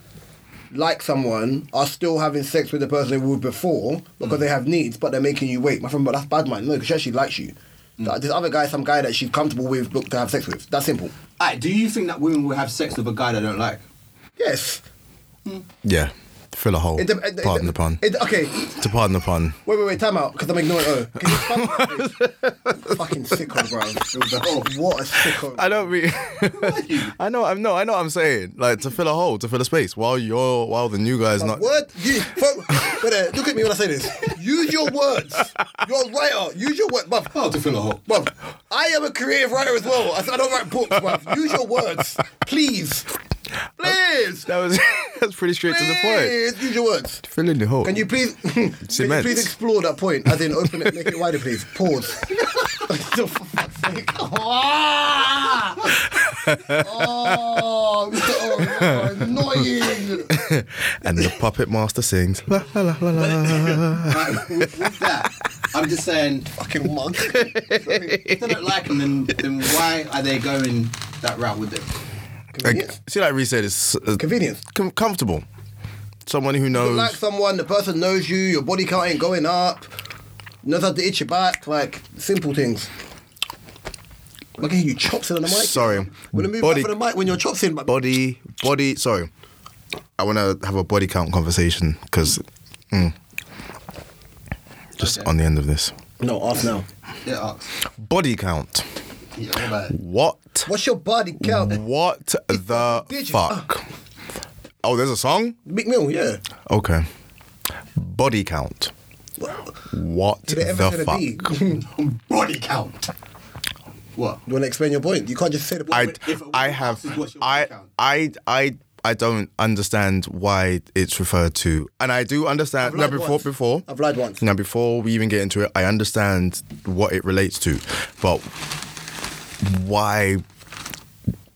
like someone are still having sex with the person they were before because mm. they have needs, but they're making you wait. My friend, but that's bad, man. No, because she actually likes you. Mm. Like, this other guy, some guy that she's comfortable with, look to have sex with. That's simple. Alright, do you think that women will have sex with a guy they don't like? Yes. Hmm. Yeah. Fill a hole. It, de- it, de- pardon the pun. It, okay, to pardon the pun. wait, wait, wait. Time out because I'm ignoring. Oh, can you spell that, please? fucking sicko, bro. Oh, what a sicko. I don't mean. (laughs) I know. I'm no. I know. What I'm saying like to fill a hole, to fill a space, while you're while the new guy's not. What? you, fo- wait there, look at me when I say this. Use your words. You're a writer. Use your words, bruv. Oh, to fill a hole. Bruv, I am a creative writer as well. I, I don't write books, bruv. Use your words, please, please, That was (laughs) that's pretty straight to the point. please. Use your words. Fill in the hole. Can you please, (laughs) can you Cement. please explore that point? As in, open it, make it wider, please. Pause. (laughs) For fuck's sake. Ah! Oh. Oh, annoying. and the puppet master sings. La, la, la, la, la. Right, with, with that, I'm just saying, Fucking mug. if they don't like them, then, then why are they going that route with them? Like, see, like Reese said, it's uh, Convenience. com- comfortable. Someone who You knows. like someone, the person knows you, your body count ain't going up, knows how to itch your back, like simple things. Look at you chops in on the mic. Sorry. When move Body- back for the mic when you're chops in, body, body. Sorry, I want to have a body count conversation because, just Okay. on the end of this, no, ask now. Yeah, ask. body count. What? What's your body count? What the fuck? Ah. Oh, there's a song. Big meal, yeah. Okay. Body count. What Did it ever the fuck? (laughs) Body count. What? Do you want to explain your point? You can't just say the I, point. If I have I. I I I don't understand why it's referred to, and I do understand. Now before once. before I've lied once. now before we even get into it, I understand what it relates to, but why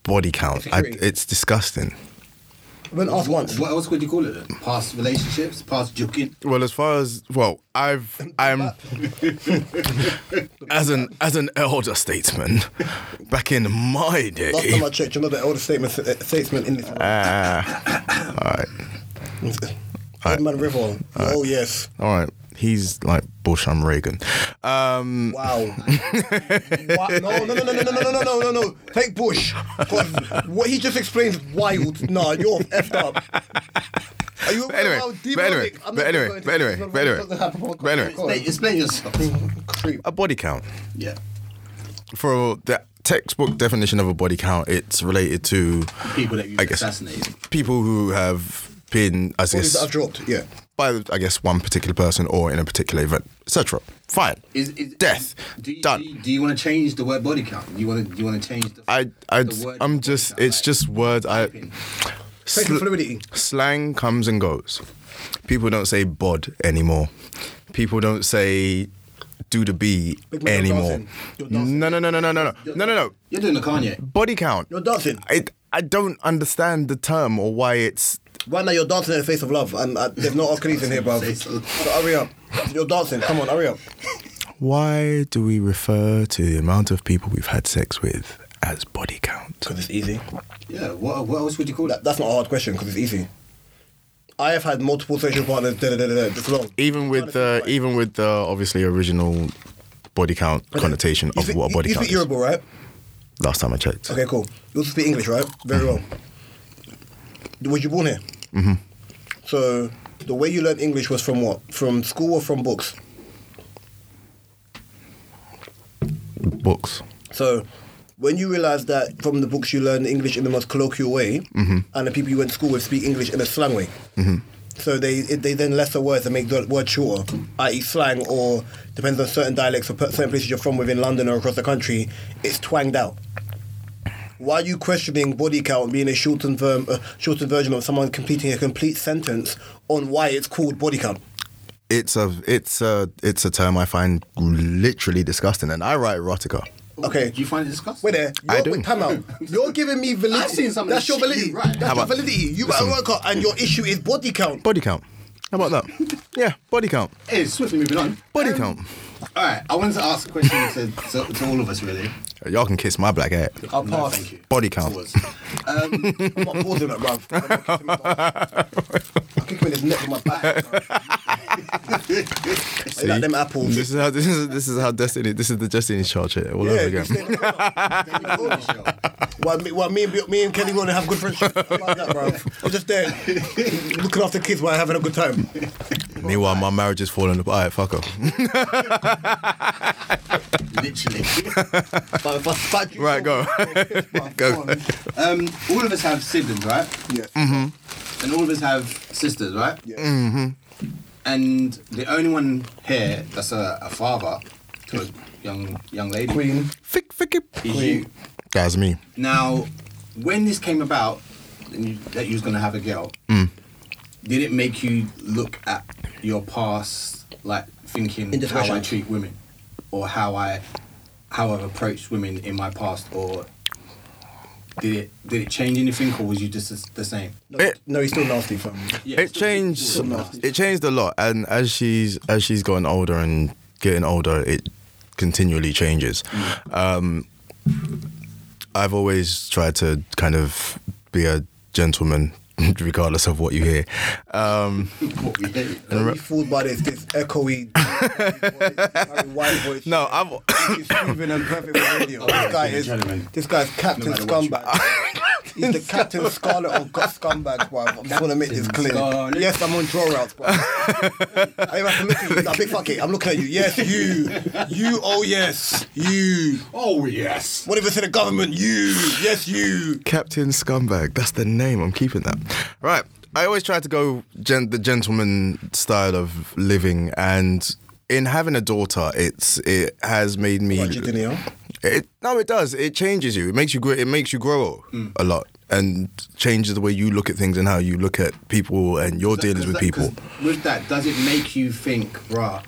body count? I, it's disgusting. I've been asked once. What else would you call it then? Past relationships? Past joking? Well, as far as well, I've I'm (laughs) as an as an elder statesman back in my day. Last time I checked, you're not the oldest statement, uh, statesman in this. Ah, all right. Old man River. Oh yes. All right. He's like Bush, I'm Reagan. Um, Wow. Wa- No, no, no, no, no, no, no, no, no, no, no. Take Bush. 'Cause what he just explained is wild. Nah, you're effed up. Are you but anyway, but anyway, I'm but anyway, but anyway, but anyway, going to happen for a but anyway. call. Explain, explain yourself. A body count yeah. for that textbook definition of a body count. It's related to People that you I guess- assassinated. people who have been, I Bodies guess, that I've dropped. Yeah. By I guess one particular person or in a particular event, etc. Fine. Is, is Death. Do you, Done. Do you, do you want to change the word body count? Do you want to? Do you want to change the? I, I, the I'm just. count, It's like, just words. I typing? Facial fluidity. slang comes and goes. People don't say bod anymore. People don't say do the B Big man, you're anymore. dancing. Dancing. No, no, no, no, no, no, no, no, no, no. You're doing the Kanye. Body count. You're dancing. I, I don't understand the term or why it's. Right now you're dancing in the face of love, and uh, there's no Achilles in here, bro. (laughs) So Face of love. hurry up. You're dancing. Come on, hurry up. Why do we refer to the amount of people we've had sex with as body count? Because it's easy. Yeah. What, what else would you call that? That, that's not a hard question because it's easy. I have had multiple sexual partners. Da, da, da, da, da, it's long. Even with the even with the obviously original body count connotation You of speak- what a body you, count speak is. Yoruba, right? Last time I checked. Okay, cool. You also speak English, right? Very mm-hmm. well. Was you born here? Mm-hmm. So the way you learned English was from what? From school or from books? Books. So when you realised that from the books you learned English in the most colloquial way, mm-hmm. and the people you went to school with speak English in a slang way. Mm-hmm. So they they then lesser words and make the word shorter, i.e. slang or depends on certain dialects or certain places you're from within London or across the country, it's twanged out. Why are you questioning body count being a shortened, verm, uh, shortened version of someone completing a complete sentence on why it's called body count? It's a it's a it's a term I find literally disgusting, and I write erotica. Okay. Do you find it disgusting? Wait there. I You're, do. wait, time out. (laughs) You're giving me validity. I've seen some That's your shit validity. you write. That's How your about- validity. You got a work out, and your issue is body count. Body count. How about that? (laughs) yeah, body count. Hey, swiftly moving on. Body Um, count. All right. I wanted to ask a question to, to, to all of us, really. Y'all can kiss my black hair. I'll No, pass. thank you. Body count. Pause. Um, (laughs) I'm not pausing that, bruv. (laughs) I'll kick him in his neck with my back. I like (laughs) them apples. This is how this is this is how destiny. This is the Destiny's Child shit all over again. you stay in the corner. Well, me, well, me and me and Kelly want to have good friendship. I like that, bro. I'm just there looking after kids while having a good time. Meanwhile, my marriage is falling apart. Alright, fuck her. Literally. But if I spat you Right, go. (laughs) Go. Um, all of us have siblings, right? Yeah. And all of us have sisters, right? Yeah. Mm-hmm. And the only one here that's a, a father to a young young lady Queen. Fick, fick it. is you. That's me. Now, when this came about, and you, that you was gonna have a girl, Mm. did it make you look at your past, like thinking In how I treat women, or how I how I've approached women in my past, or did it did it change anything, or was you just the- the same? No, It- no, he's still nasty, fam. Yeah, it changed. nasty. It changed a lot, and as she's as she's gotten older and getting older, it continually changes. Um, I've always tried to kind of be a gentleman, (laughs) regardless of what you hear. Um, What we did. Don't be fooled by this, this echoey, (laughs) white voice. no, I've. He's soothing and perfect for radio. This guy is. This guy's Captain No matter what you- Scumbag. (laughs) He's the Captain Scarlet of Gu- Scumbags, bro. I just want to make this clear. Scarlet. Yes, I'm on draw routes, bro. I even have to look at you. Nah, big fuck it. I'm looking at you. Yes, you. You, oh yes. You. Oh yes. What if it's in the government? You. Yes, you. Captain Scumbag. That's the name. I'm keeping that. Right. I always try to go gen- the gentleman style of living, and in having a daughter, it's it has made me. What, you didn't know? It, no, it does. It changes you. It makes you grow. It makes you grow mm. a lot, and changes the way you look at things and how you look at people and your dealings with that- people. With that, does it make you think, rah,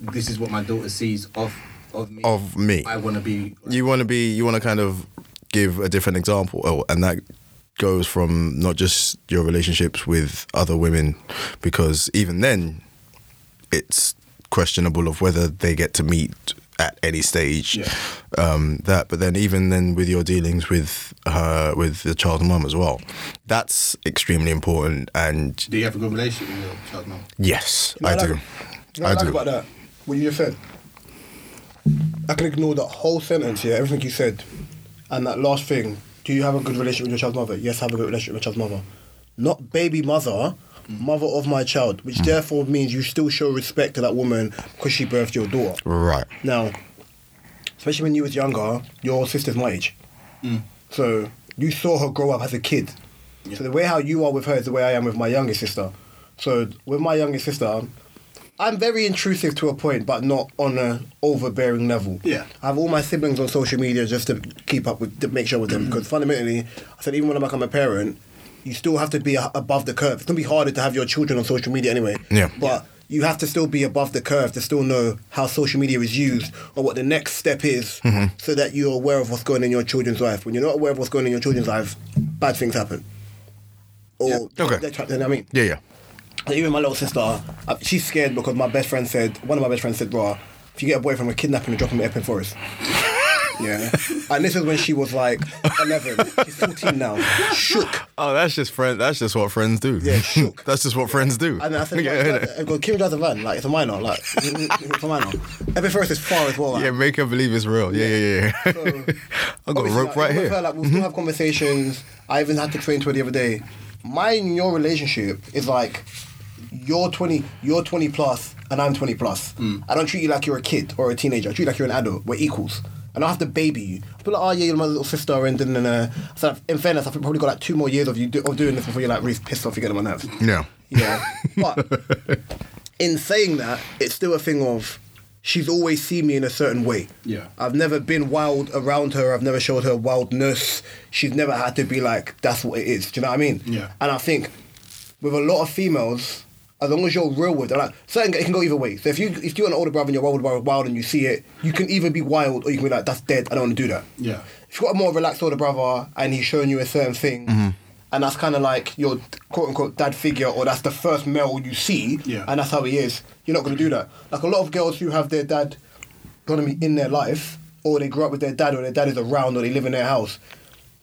this is what my daughter sees of of me? Of me. I want to be. You want to be. You want to kind of give a different example, oh, and that goes from not just your relationships with other women, because even then, it's questionable of whether they get to meet at any stage. Yeah. Um, that, but then even then with your dealings with her, with the child's mum as well, that's extremely important. And Do you have a good relationship with your child mum? yes, No, I like- do. You know I what I like do. about that? What you just said. I can ignore that whole sentence here, everything you said. And that last thing, do you have a good relationship with your child's mother? Yes, I have a good relationship with my child's mother. Not baby mother, mother of my child, which mm. therefore means you still show respect to that woman because she birthed your daughter. Right. Now, especially when you was younger, your sister's my age. Mm. So you saw her grow up as a kid. So the way how you are with her is the way I am with my youngest sister. So with my youngest sister, I'm very intrusive to a point, but not on a overbearing level. Yeah. I have all my siblings on social media just to keep up with, to make sure with them. Mm. Because fundamentally, I said even when I become a parent, you still have to be above the curve. It's gonna be harder to have your children on social media anyway. Yeah. But you have to still be above the curve to still know how social media is used or what the next step is, so that you're aware of what's going on in your children's life. When you're not aware of what's going on in your children's life, bad things happen. Or Yeah. Okay. they're trapped in. I mean, Yeah, yeah. even my little sister, uh, she's scared because my best friend said, one of my best friends said, bro, if you get a boyfriend, we're kidnapping and dropping him in Epping Forest. Yeah. And this is when she was like 11. She's 14 now. Shook. Oh, that's just friend. That's just what friends do. Yeah, shook. (laughs) that's just what friends do. And then I said, (laughs) yeah, yeah? I go, Kim drives a van. Like, it's a minor. Like, (laughs) it's a minor. Epping Forest is far as well. Like. yeah, make her believe it's real. Yeah, yeah, yeah. So, I got a rope like, right here. Her, like, we'll still have conversations. I even had to train to her the other day. Mine and your relationship is like you're 20, you're 20 plus, and I'm 20 plus. Mm. I don't treat you like you're a kid or a teenager. I treat you like you're an adult. We're equals. I don't have to baby you. I feel like, oh yeah, you're my little sister, and then uh, so in fairness, I've probably got like two more years of you do, of doing this before you're like really pissed off, you get on my nerves. Yeah. Yeah. But in saying that, it's still a thing of she's always seen me in a certain way. Yeah. I've never been wild around her. I've never showed her wildness. She's never had to be like, that's what it is. Do you know what I mean? Yeah. And I think with a lot of females, as long as you're real with them, like certain it can go either way. So if you if you're an older brother and you're wild, wild, wild, and you see it, you can either be wild or you can be like, that's dead. I don't want to do that. Yeah. If you've got a more relaxed older brother and he's showing you a certain thing, mm-hmm. and that's kind of like your quote unquote dad figure, or that's the first male you see, Yeah. and that's how he is, you're not going to do that. Like a lot of girls who have their dad gonna be in their life, or they grew up with their dad, or their dad is around, or they live in their house.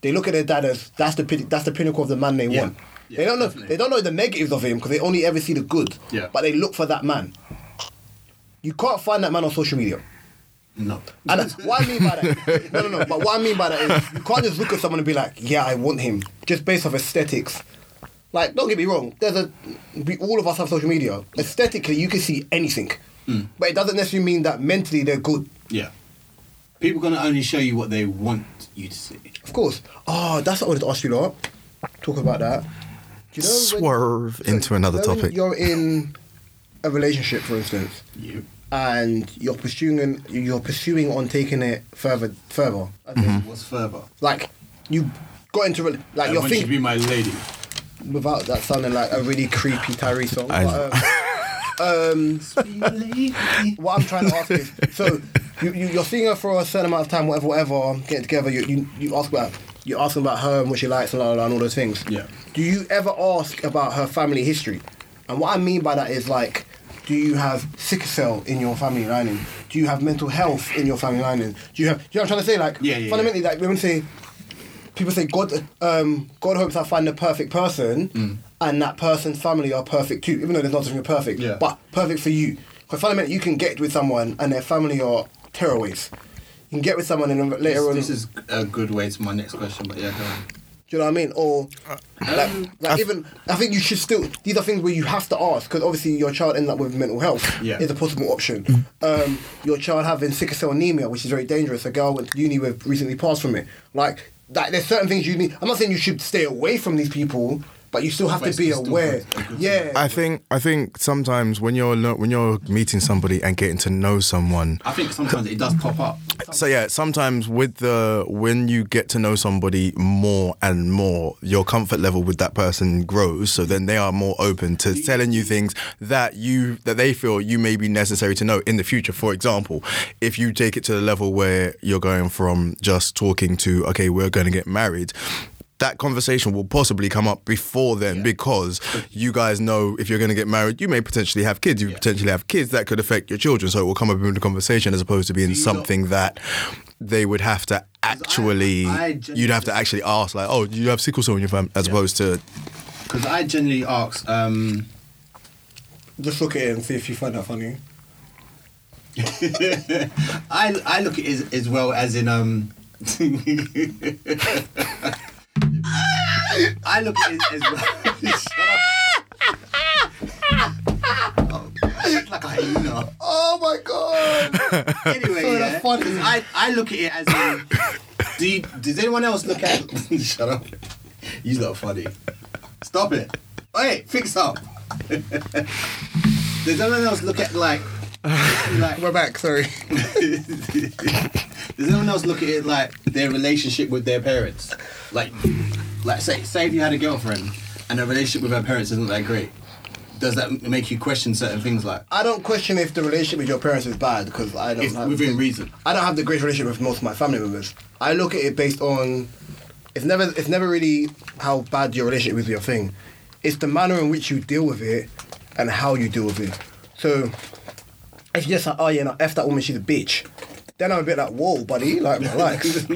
They look at their dad as that's the that's the pinnacle of the man they Yeah. want. Yeah, they don't know definitely. they don't know the negatives of him because they only ever see the good. Yeah. But they look for that man. You can't find that man on social media. No. And what I mean by that, no, no, no. But what I mean by that is, you can't just look at someone and be like, "Yeah, I want him," just based off aesthetics. Like, don't get me wrong. There's a, we all of us have social media. Aesthetically, you can see anything, mm. but it doesn't necessarily mean that mentally they're good. Yeah. People are gonna only show you what they want you to see. Of course. Oh, that's what I wanted to ask you lot. Talk about that. Do you know when- Swerve into another you know topic. You're in a relationship, for instance, You. and you're pursuing you're pursuing on taking it further further. I think. Mm-hmm. What's further? Like you got into like I you're want you to thinking be my lady. without that sounding like a really creepy Tyree song. I- But, um, (laughs) what I'm trying to ask is, so you, you you're seeing her for a certain amount of time, whatever, whatever, getting together. You you, you ask about you ask about her and what she likes and, blah, blah, blah, and all those things. Yeah. Do you ever ask about her family history? And what I mean by that is like, do you have sickle cell in your family lining? Do you have mental health in your family lining? Do you have? Do you know what I'm trying to say? Like, Yeah, yeah, fundamentally, like women say, people say God, um, God hopes I find the perfect person, and that person's family are perfect too. Even though there's not something perfect, Yeah. but perfect for you. Because fundamentally, you can get with someone and their family are terrorists. You can get with someone and then later This, on, this is a good way to my next question, but yeah, go on. do you know what I mean? Or like, like even I think you should still. These are things where you have to ask because obviously your child ends up with mental health Yeah. is a possible option. Um, your child having sickle cell anemia, which is very dangerous. A girl I went to uni with recently passed from it. Like, like there's certain things you need. I'm not saying you should stay away from these people, but you still have But to be aware. good- Yeah. I think I think sometimes when you're when you're meeting somebody and getting to know someone, I think sometimes it does pop up. so yeah, sometimes with the when you get to know somebody more and more, your comfort level with that person grows. So then they are more open to telling you things that you that they feel you may be necessary to know in the future. For example, if you take it to the level where you're going from just talking to okay, we're going to get married. That conversation will possibly come up before then because you guys know if you're going to get married, you may potentially have kids. You Yeah. potentially have kids that could affect your children. So it will come up in the conversation as opposed to being something that they would have to actually I you'd have to actually ask like oh do you have sickle cell in your family as Yeah. opposed to Because I generally ask, um, Just look at it and see if you find that funny. (laughs) I I look at it as, as well as in um. (laughs) I look at it as well. (laughs) Shut up. Oh, like I you know. Oh my god! Anyway, Sorry, yeah, that's funny. I, I look at it as in, do you, does anyone else look at (laughs) Shut up. You are funny. Stop it. Wait, fix up. (laughs) does anyone else look at like, like We're back. Sorry. Does anyone else look at it like their relationship with their parents? Like, like say, say if you had a girlfriend and her relationship with her parents isn't that great, does that make you question certain things like I don't question if the relationship with your parents is bad because I don't if have within reason? I don't have the great relationship with most of my family members. I look at it based on it's never it's never really how bad your relationship is with your thing. It's the manner in which you deal with it and how you deal with it. So if you're just like, oh yeah, no, F that woman, she's a bitch. Then I'm a bit like, whoa, buddy, like (laughs) relax.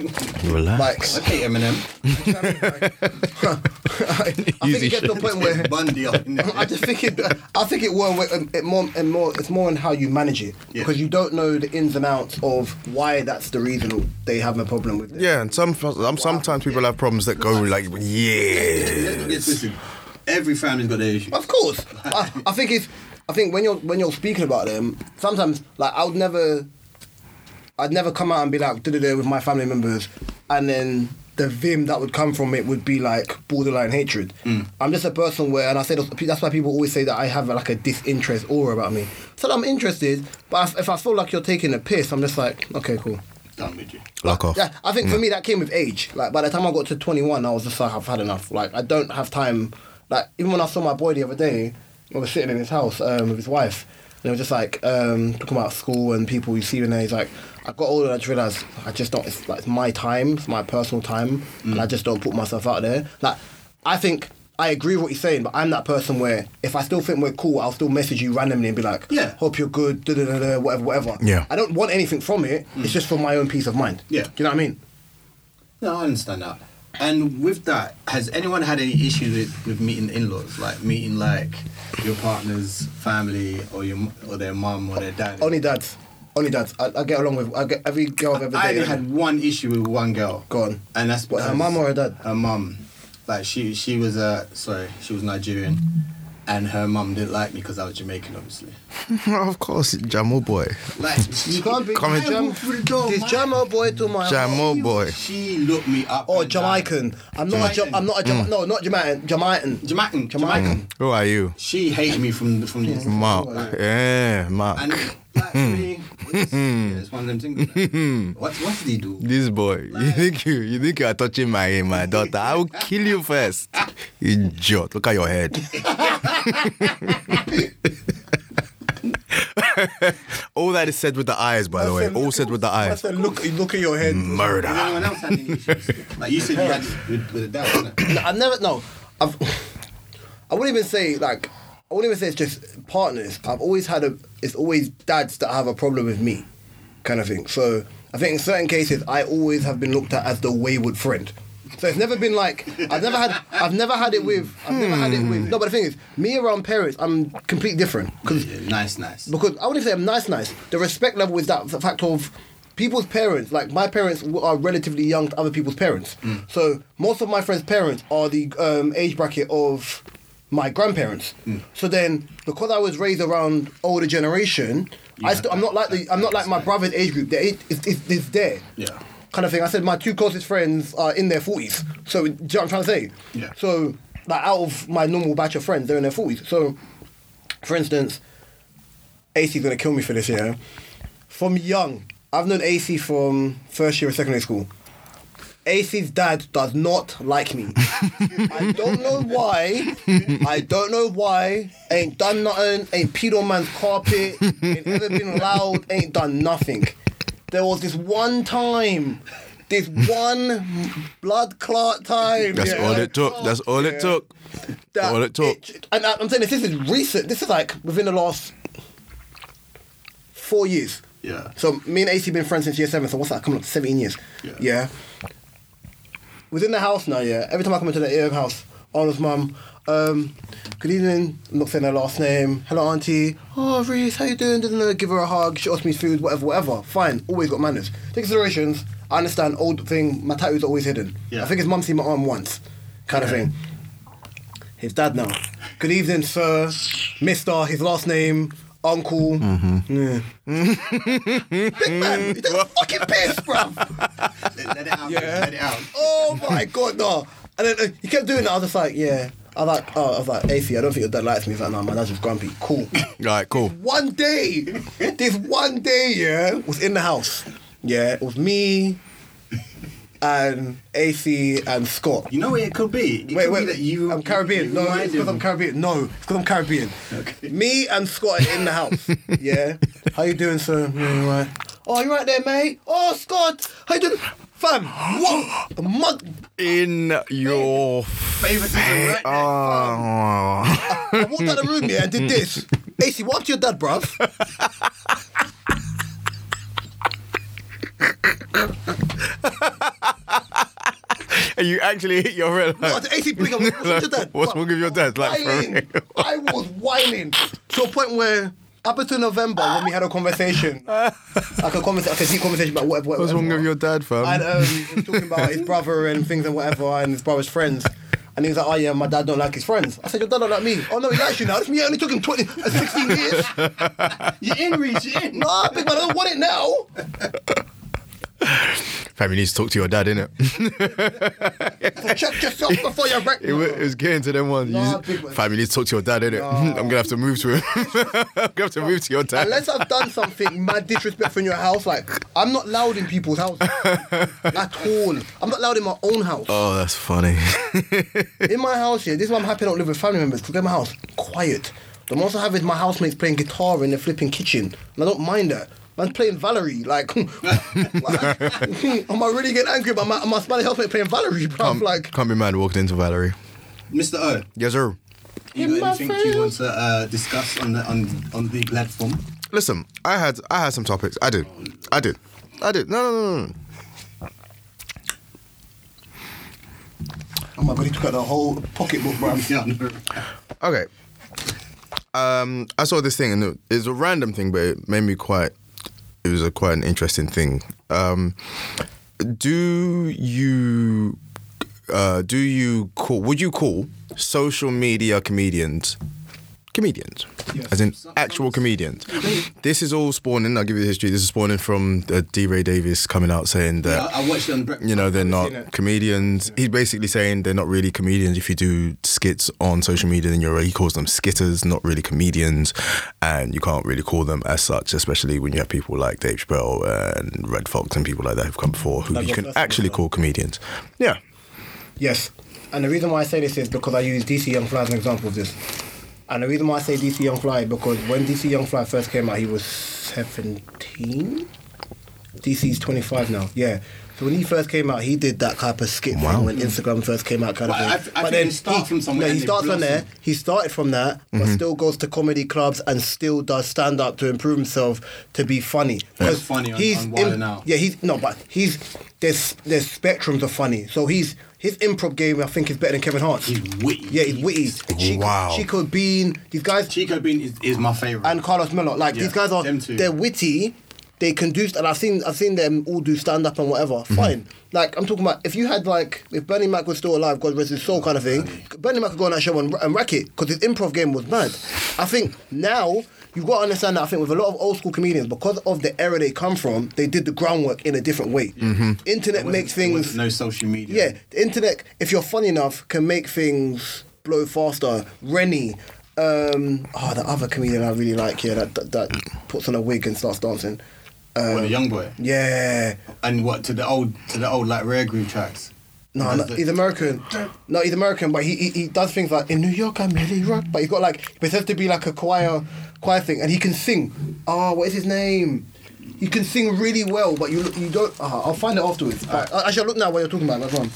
Relax. like Okay, Eminem. (laughs) I, (laughs) I think Easy it gets to a point where Bundy up in. I just think it. I think it more. It more and more. It's more on how you manage it Yeah. because you don't know the ins and outs of why that's the reason they have a problem with it. Yeah, and some um, sometimes people have problems that go like Let's years. Every family's got their issue. Of course, I, I think it's. I think when you're when you're speaking about them, sometimes like I would never, I'd never come out and be like da da with my family members, and then the vim that would come from it would be like borderline hatred. I'm just a person where, and I say that's that's why people always say that I have like a disinterest aura about me. So I'm interested, but if, if I feel like you're taking a piss, I'm just like, okay, cool. Done with you. Lock off. Yeah, I think for me that came with age. Like by the time I got to 21, I was just like, I've had enough. Like I don't have time. Like even when I saw my boy the other day, I was sitting in his house um, with his wife, and they were just like um, talking about school and people you see in there. He's like, I got older and I just realized I just don't. It's like it's my time, it's my personal time, and I mm. just don't put myself out there. Like I think. I agree with what you're saying, but I'm that person where if I still think we're cool, I'll still message you randomly and be like, Yeah. hope you're good, da da da whatever, whatever." Yeah. I don't want anything from it. It's mm. just for my own peace of mind. Yeah. Do you know what I mean? No, I understand that. And with that, has anyone had any issues with, with meeting in-laws, like meeting like your partner's family or your or their mum or their dad? Only dads. Only dads. I, I get along with I get every girl I've ever I only dated. had one issue with one girl. Go on. And that's What, her because- mum or her dad? Her mum. Like she she was uh sorry she was Nigerian, and her mum didn't like me because I was Jamaican, obviously. (laughs) of course, Jamo boy. Like (laughs) You can't be Come in. I walked through the door, This man. Jamo boy to my Jamo boy. She looked me up. or and down. Jamaican. I'm not. A, Jamaican. Ja- I'm not a. Jama- No, not Jamaican. Jamaican. Jamaican. Jamaican. Who are you? She hated me from from the Mark. Yeah, Mark. And like for me, it's, yeah, one of them things. like, what what did he do? This boy, you think you, you think you are touching my my daughter? I will kill you first. (laughs) Idiot! Look at your head. (laughs) All that is said with the eyes, by the way. All said with the I eyes. said, look, look at your head. Has Murder. anyone else had any issues? Like you said, you had (laughs) with, with a dad. No, I've never. No, I've. I wouldn't even say like. I wouldn't even say it's just partners. I've always had a. It's always dads that have a problem with me, kind of thing. So I think in certain cases, I always have been looked at as the wayward friend. So it's never been like I've never had. I've never had it with. I've never had it with. No, but the thing is, me around parents, I'm completely different. Because Yeah, nice, nice. because I wouldn't say I'm nice, nice. The respect level is that the fact of people's parents. Like my parents are relatively young to other people's parents. So most of my friends' parents are the um, age bracket of my grandparents. So then, because I was raised around older generation, I still, I'm not like the I'm not like my brother's age group. The age is it's, it's there. Yeah. Kind of thing. I said my two closest friends are in their forties. So do you know what I'm trying to say? Yeah. So like out of my normal batch of friends, they're in their forties. So, for instance, AC's gonna kill me for this, yeah. From young, I've known AC from first year of secondary school. AC's dad does not like me. I don't know why. I don't know why. Ain't done nothing. Ain't peed on man's carpet. Ain't ever been loud. Ain't done nothing. There was this one time. This one blood clot time. That's yeah. all it took. That's all it took. That All it took. and I- I'm saying this, this is recent. This is like within the last four years. Yeah. So me and AC been friends since year seven. So what's that? Coming up to 17 years. Yeah. Yeah. Within the house now, yeah. Every time I come into the house, Arnold's mum, um, good evening. I'm not saying her last name. Hello, auntie. Oh, Reese, how you doing? Know. Give her a hug. She asks me food, whatever, whatever. Fine. Always got manners. Take considerations. I understand. Old thing. My tattoo's always hidden. Yeah. I think his mum seen my arm once, kind of thing. His dad now. Good evening, sir. Mister. His last name. uncle. Mm-hmm. Yeah. (laughs) Big man, you take (laughs) a fucking piss, bruv. Let, let it out. Yeah. Let it out. Oh my god, no. And then uh, he kept doing that. I was just like, yeah. I was like, oh, I was like, AC, I don't think your dad likes me. He's like, no, my dad's just grumpy. Cool. Right, cool. one day, this one day, yeah, was in the house. Yeah, it was me and AC and Scott. You know what it could be? It Wait, could wait. Be that you, I'm Caribbean. you no, it's because him- I'm Caribbean. No, it's because I'm Caribbean. Okay. Me and Scott are in the house. (laughs) yeah. How you doing, sir? Yeah, right. Oh, you right there, mate? Oh, Scott. How you doing? Fam, what? A mud. In your Favoritism right there. Oh. I walked out of the room, yeah, and did hmm. this. AC, what up to your dad, bruv? And (laughs) you actually hit your real What AC bring up? What's wrong with your dad? What's wrong with your dad? Like, whining. real. I was whining to a point where up until November when we had a conversation, (laughs) like a conversation, like a deep conversation about whatever. What's wrong with your dad, fam? And um, was talking about his brother and things and whatever, and his brother's friends. And he was like, "Oh yeah, my dad don't like his friends." I said, "Your dad don't like me." Oh no, he likes you now. This me only took him 20, uh, 16 years. (laughs) You're in reach, you're in. Nah, big man, I don't want it now. Fam, needs to talk to your dad, innit? (laughs) Check yourself before you wreck. It was, it was getting to them ones. Nah, just- big man. Fam, you need to talk to your dad, innit? (laughs) I'm gonna have to move to him. (laughs) I'm gonna have to move to your dad. Unless I've done something mad disrespectful in your house, like I'm not loud in people's house at all. I'm not loud in my own house. Oh, that's funny. In my house, yeah, this is why I'm happy I don't live with family members. Because in my house, quiet. The most I have is my housemates playing guitar in the flipping kitchen, and I don't mind that. I'm playing Valerie, like, (laughs) (laughs) am I really getting angry about my, my Spanish housemate playing Valerie, bro? Can't, like, can't be mad walking into Valerie. Mr. O, Yes, sir. you In got anything face. you want to uh, discuss on the on on the platform? Listen, I had I had some topics. I did. I did. I did. No, no, no, no. oh my god, he took out the whole pocketbook, bro. (laughs) Okay. Um, I saw this thing, and it- it's a random thing, but it made me quite. It was a quite an interesting thing. Um, do you uh, do you call? Would you call social media comedians comedians, Yes. as in actual comedians? This is all spawning. I'll give you the history. This is spawning from uh, D. Ray Davis coming out saying that I, I watched it on breakfast. you know they're not comedians. He's basically saying they're not really comedians. If you do skits on social media, then you're he calls them skitters, not really comedians, and you can't really call them as such. Especially when you have people like Dave Chappelle and Redd Foxx and people like that who've come before, who Like you can actually call comedians. Yeah, Yes. And the reason why I say this is because I use DC Young Fly as an example of this. And the reason why I say DC Young Fly because when DC Young Fly first came out, he was 17? DC's 25 now, yeah. So when he first came out, he did that type of skit Wow. thing when Instagram first came out, kind Well, of I- thing. I think they start from somewhere No, he and they starts from there. He started from that, but mm-hmm. still goes to comedy clubs and still does stand up to improve himself to be funny. He's funny on- on Wild 'N Out. Yeah, he's no, but he's there's there's spectrums of funny. So he's his improv game, I think, is better than Kevin Hart's. He's witty. Yeah, he's witty. Chico, Wow. Chico Bean, these guys, Chico Bean is, is my favorite. and Carlos Miller, like Yeah, these guys are, them two. they're witty. They can do, and I've seen, I've seen them all do stand up and whatever. Mm-hmm. Fine. Like I'm talking about, if you had like, if Bernie Mac was still alive, God rest his soul, kind of thing. Bernie Mac could go on that show and, and wreck it because his improv game was mad. I think now you've got to understand that. I think with a lot of old school comedians, because of the era they come from, they did the groundwork in a different way. Mm-hmm. Internet makes things. no social media. Yeah, the internet, if you're funny enough, can make things blow faster. Rennie, um, oh, the other comedian I really like here that, that, that puts on a wig and starts dancing. Um, What, a young boy. Yeah. And what to the old to the old like rare groove tracks. No, no, the- he's American. No, he's American, but he, he he does things like in New York I'm really rock. But he's got like he pretends to be like a choir choir thing, and he can sing. Oh, what is his name? He can sing really well, but you you don't. Uh, I'll find it afterwards. But, uh, actually, I'll look now what you're talking about. That's one.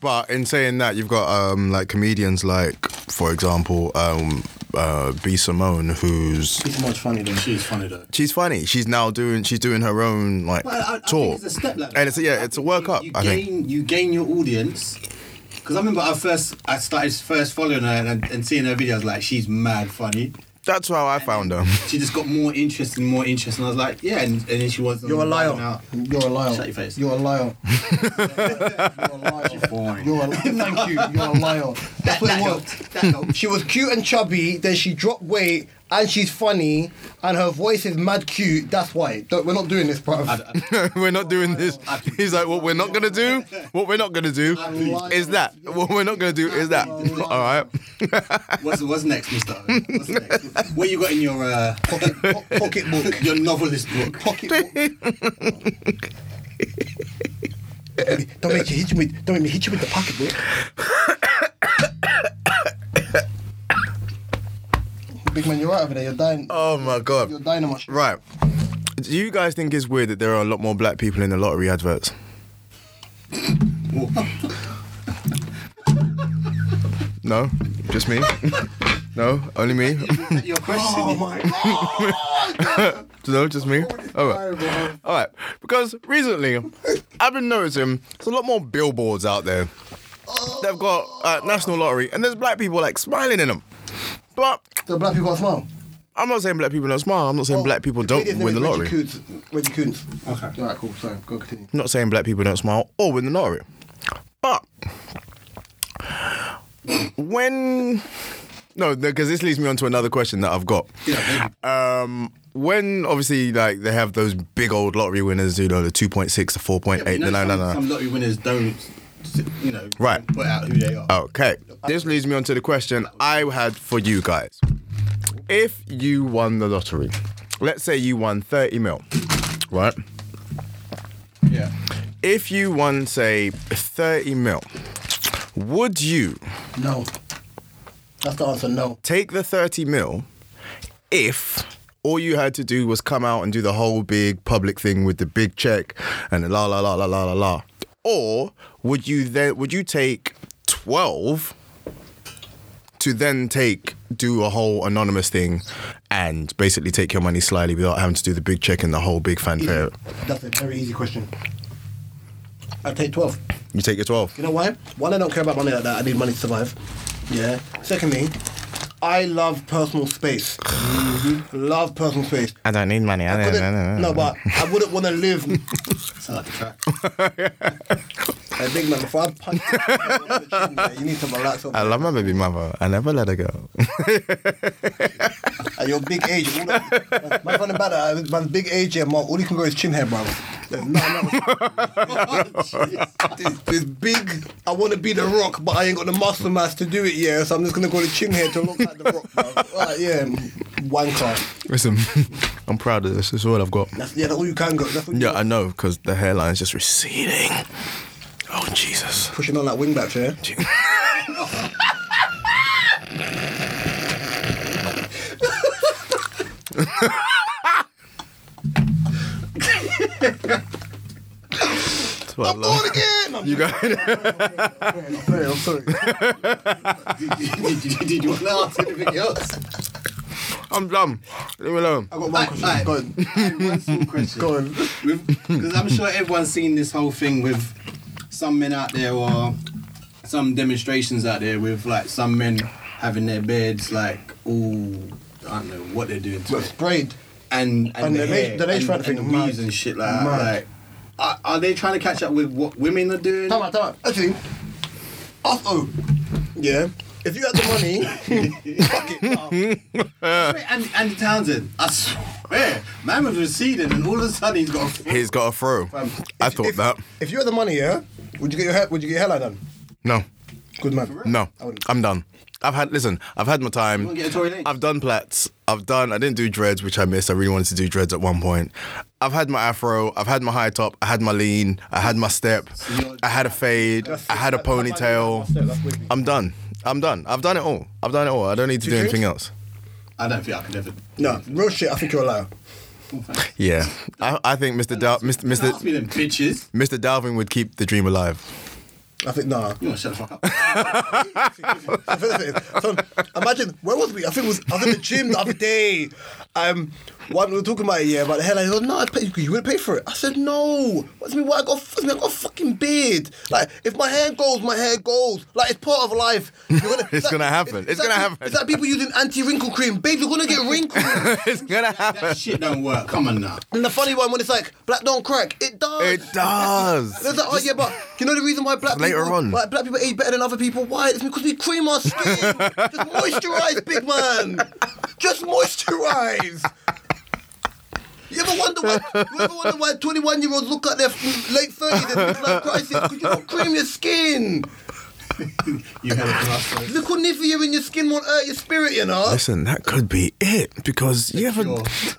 but in saying that, you've got um, like comedians like, for example, um, uh, B Simone, who's He's much funny though. She's funny though. she's funny. She's now doing she's doing her own like Well, I, I tour, think it's a step ladder. and it's yeah, I it's a think work you- up. You I gain, think. you gain your audience. Because I remember I first I started first following her and, and seeing her videos like she's mad funny. That's how I found her. She just got more interest and more interest, and I was like, yeah. And, and then she was. You're a liar. Out. You're a liar. Shut your face. You're a liar. (laughs) You're a liar. boring. You're a liar. thank you. You're a liar. That's what that it was. helped. That helped. She was cute and chubby. Then she dropped weight, and she's funny, and her voice is mad cute. That's why. Don't, we're not doing this, bro. (laughs) we're not doing this. He's like, what we're not gonna do, what we're not gonna do is that. What we're not gonna do is that. (laughs) All right. (laughs) What's, what's next, Mister? What's next? What you got in your uh, pocket, po- pocket book. your novelist book? Pocket book. don't make you hit you with. Don't make me hit you with the pocket book. Big man, you're right over there. You're dying. Oh my god. You're god. dying much. Right. Do you guys think it's weird that there are a lot more black people in the lottery adverts? (laughs) No, just me. No, only me. (laughs) Your question. Oh my (laughs) no, just me. All right. All right. Because recently, I've been noticing there's a lot more billboards out there. They've got uh, National Lottery, and there's black people like smiling in them. But The black people got smile. I'm not saying black people don't smile. I'm not saying black people don't win the is lottery. Reggie Coons. Reggie Coons. Okay. Alright, cool. Sorry, go continue. Not saying black people don't smile or win the lottery. But when no, because this leads me on to another question that I've got. Yeah. Um, when obviously like they have those big old lottery winners, you know, the two point six, the four point eight, You the know, nine some, nine nine. some lottery winners don't, you know, Right. put out who they are. Okay. This leads me on to the question I had for you guys. If you won the lottery, let's say you won 30 mil, right? Yeah. If you won, say, 30 mil, would you No. That's the answer. No. take the 30 mil if all you had to do was come out and do the whole big public thing with the big check and the la la la la la la la? Or would you then would you take 12 to then take do a whole anonymous thing and basically take your money slyly without having to do the big check and the whole big fanfare? That's a very easy question. I take twelve. You take your 12. You know why? One, I don't care about money like that. I need money to survive. Yeah. Secondly, I love personal space. (sighs) Love personal space. I don't need money. I Couldn't- no, but I wouldn't want to live. (laughs) (laughs) Sound like a track. I think, (laughs) man, before I punch you, you need to relax. Over I love my baby mother. I never let her go. (laughs) At your big age, all that, my friend about that, my big age, yeah, Mark, all you can go is chin hair, bro. There's nothing (laughs) else. This- this big, I want to be the rock, but I ain't got the muscle mass to do it, yeah, so I'm just going to go to chin hair to look like the rock, bro. Alright, yeah, wanker. Listen, I'm proud of this. This is all I've got. That's, yeah, that's all you can go. That's all you Yeah. I know, because the hairline's just receding. Oh, Jesus. Pushing on that wingback, yeah? That's what I On love. again! I'm You got sorry, I'm sorry. did, (laughs) you, did you want to ask anything else? I'm done. Leave me alone. I got one question. Alright, Go on. I have one small question. Go on. Because I'm sure everyone's seen this whole thing with some men out there or some demonstrations out there with like some men having their beards like all I don't know what they're doing to Got it. sprayed. And and, And the, the hair, lace- the lace and, front and the weaves and shit like that. Like, are, are they trying to catch up with what women are doing? Time out, time out. Actually, off oh. Yeah. If you had the money, (laughs) fuck it. nah. (laughs) And Andy Townsend, I swear, man was receding, and all of a sudden he's got a He's got a throw. Um, I thought if, that. If you had the money, yeah, would you get your hair? Would you get your hairline done? No, Good man. no. I wouldn't. I'm done. I've had, listen, I've had my time. You get a Tory Lanez? I've done plaits. I've done, I didn't do dreads, which I missed. I really wanted to do dreads at one point. I've had my afro. I've had my high top. I had my lean. I had my step. you're- I had a fade. I had a ponytail. I'm done. I'm done. I've done it all. I've done it all. I don't need to Two do anything else. I don't think I could ever. No, real shit. I think you're a liar. (laughs) Yeah, I, I think Mr. Dal- Mr. Ask Mr. bitches. Mr. Dalvin would keep the dream alive. I think nah. You want to shut the fuck up? so, (laughs) imagine where was we? I think it was I was in the gym the other day. Um, one we were talking about it, yeah, about the hairline. He goes, "No, I'd pay, you wouldn't pay for it." I said, "No." What's me? What I got? What's me? I got a fucking beard. Like, if my hair goes, my hair goes. Like, it's part of life. (laughs) Gonna, It's gonna happen. It's like- gonna happen. It's like people using anti-wrinkle cream, babe. You're gonna get (laughs) wrinkles. it's gonna happen. That shit don't work. Come on now. and the funny one when it's like black don't crack, it does. It does. There's like, oh yeah, but you know the reason why black Later people, on. like, black people age better than other people? Why? It's because we cream our skin. (laughs) Just moisturize, big man. Just moisturize. You ever wonder why? You ever wonder why twenty-one-year-olds look at their late thirties and look like crisis? Because you don't cream your skin. (laughs) You had a glass. Little Nivea in your skin won't hurt your spirit, you know. Listen, that could be it because you ever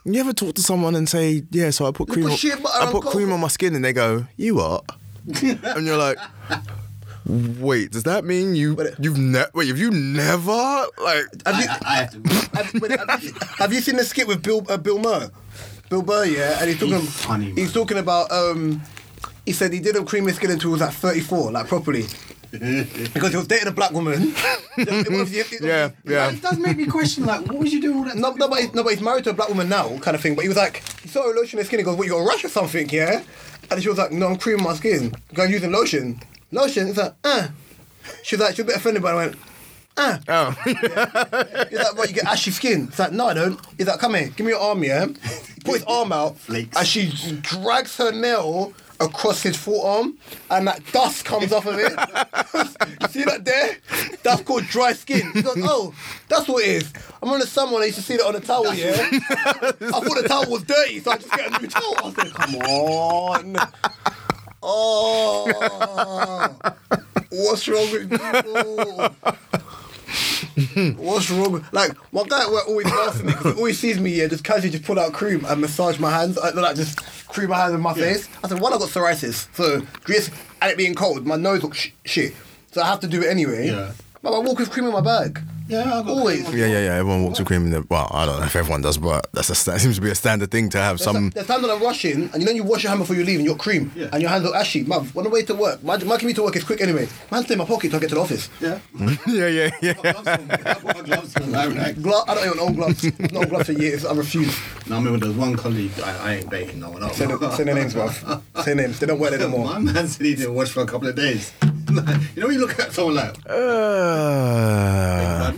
you ever talk to someone and say, "Yeah, so I put cream, put on, I put cream on my skin," and they go, "You what?" (laughs) and you're like, "Wait, does that mean you But- you've never wait? Have you never like?" Have you, I, I have to. have, (laughs) wait, have, you, have you seen the skit with Bill uh, Bill Burr? Bill Burr, yeah, and he's talking. He's funny, man. he's talking about. Um, he said he didn't cream his skin until he was like 34, like properly, (laughs) because he was dating a black woman. It was- it- it- Yeah, yeah. It does make me question, like, what was you doing all that No, no, but before? he's, no, but he's married to a black woman now, kind of thing. But he was like, he saw her lotion his skin. He goes, "What, you got a rash or something, yeah?" And she was like, "No, I'm creaming my skin. I'm using lotion. Lotion." He's like, "Uh." She's like, she was a bit offended, but I went, "Uh." Oh, He's like, "What? You get ashy skin?" It's like, "No, I don't." He's like, "Come here, give me your arm, yeah." (laughs) Put his arm out, Flakes. and she drags her nail across his forearm, and that dust comes off of it. you (laughs) see that there? That's called dry skin. He goes, "Oh, that's what it is." I'm on the someone. I used to see that on a towel, yeah. I thought the towel was dirty, so I just get a new towel. I said, "Come on." Oh, what's wrong with people? (laughs) What's wrong? with- Like my guy at work always laughs at me because he always sees me yeah, just casually just pull out cream and massage my hands, uh, like just cream my hands on my face. I said, one, I got psoriasis, so just and it being cold, my nose looks sh- shit, so I have to do it anyway. Yeah. But I walk with cream in my bag. Yeah, I got Always. cream yeah, yeah, yeah. Everyone walks with cream in the. Well, I don't know if everyone does, but that's a sta- seems to be a standard thing to have There's, some. there's times when I'm rushing, and you know you wash your hand before you leave, and you're cream, Yeah. and your hands look ashy. Mum, on the way to work, my, my commute to work is quick anyway. My hands stay in my pocket till I get to the office. Yeah. (laughs) yeah, yeah, yeah. Gloves on. I put gloves on, I relax. Glo- I don't even own gloves. I've not gloves for years. I refuse. No, I remember there was one colleague, I, I ain't baiting no one up. Say, the, say their names, bruv. (laughs) Say names. They don't wear them no more. My man said he didn't wash for a couple of days. (laughs) Like, you know when you look at someone like, Uh,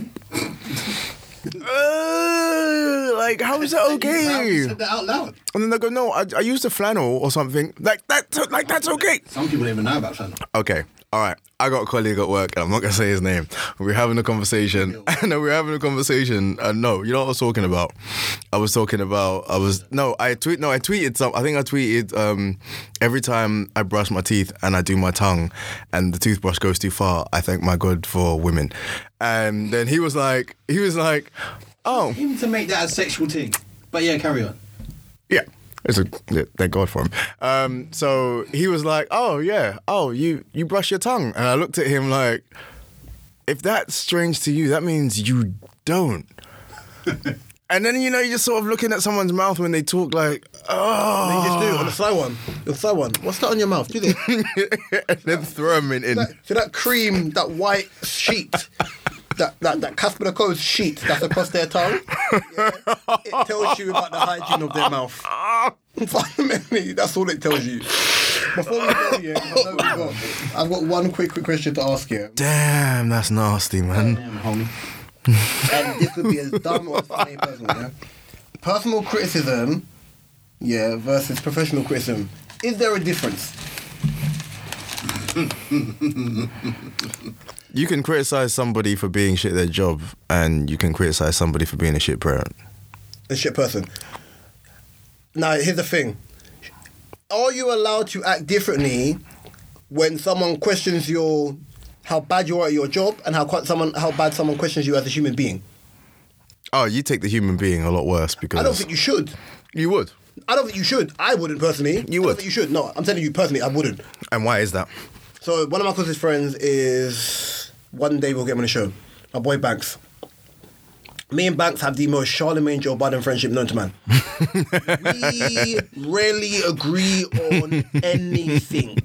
uh, like, how is that (laughs) okay? said that out loud. And then they go, no, I, I used a flannel or something. Like that, like that's okay. Some people don't even know about flannel. Okay, all right. I got a colleague at work, and I'm not gonna say his name. We were having a conversation, and (laughs) we were having a conversation. And no, you know what I was talking about? I was talking about. I was no, I tweet. No, I tweeted some. I think I tweeted um, every time I brush my teeth and I do my tongue, and the toothbrush goes too far. I thank my God for women. And then he was like, he was like, oh. him to make that a sexual thing. But yeah, carry on. Yeah. It's a thank God for him. Um, so he was like, "Oh yeah, oh you you brush your tongue," and I looked at him like, "If that's strange to you, that means you don't." (laughs) and then you know you're just sort of looking at someone's mouth when they talk, like, "Oh," You just do on the sly one. The sly one. What's that on your mouth? Do this. (laughs) and then throw them in. in. that, so that cream, that white sheet, that that that Casper the Code sheet that's across their tongue, (laughs) yeah, it tells you about the hygiene of their mouth. (laughs) Fundamentally, that's all it tells you. Before we go, yeah, 'cause I know we've got, I've got one quick, quick question to ask you. Damn, that's nasty, man. Damn, homie. and this could be as dumb or as funny personal, yeah? Personal criticism, yeah, versus professional criticism. Is there a difference? You can criticize somebody for being shit at their job, and you can criticize somebody for being a shit parent. A shit person. Now, here's the thing. Are you allowed to act differently when someone questions your how bad you are at your job and how quite someone how bad someone questions you as a human being? Oh, you take the human being a lot worse because I don't think you should. you would. I don't think you should. I wouldn't personally. You I would. don't think you should. No, I'm telling you personally, I wouldn't. And why is that? So one of my closest friends is one day we'll get him on the show. My boy Banks. Me and Banks have the most Charlamagne Joe Biden friendship known to man. we rarely agree on anything,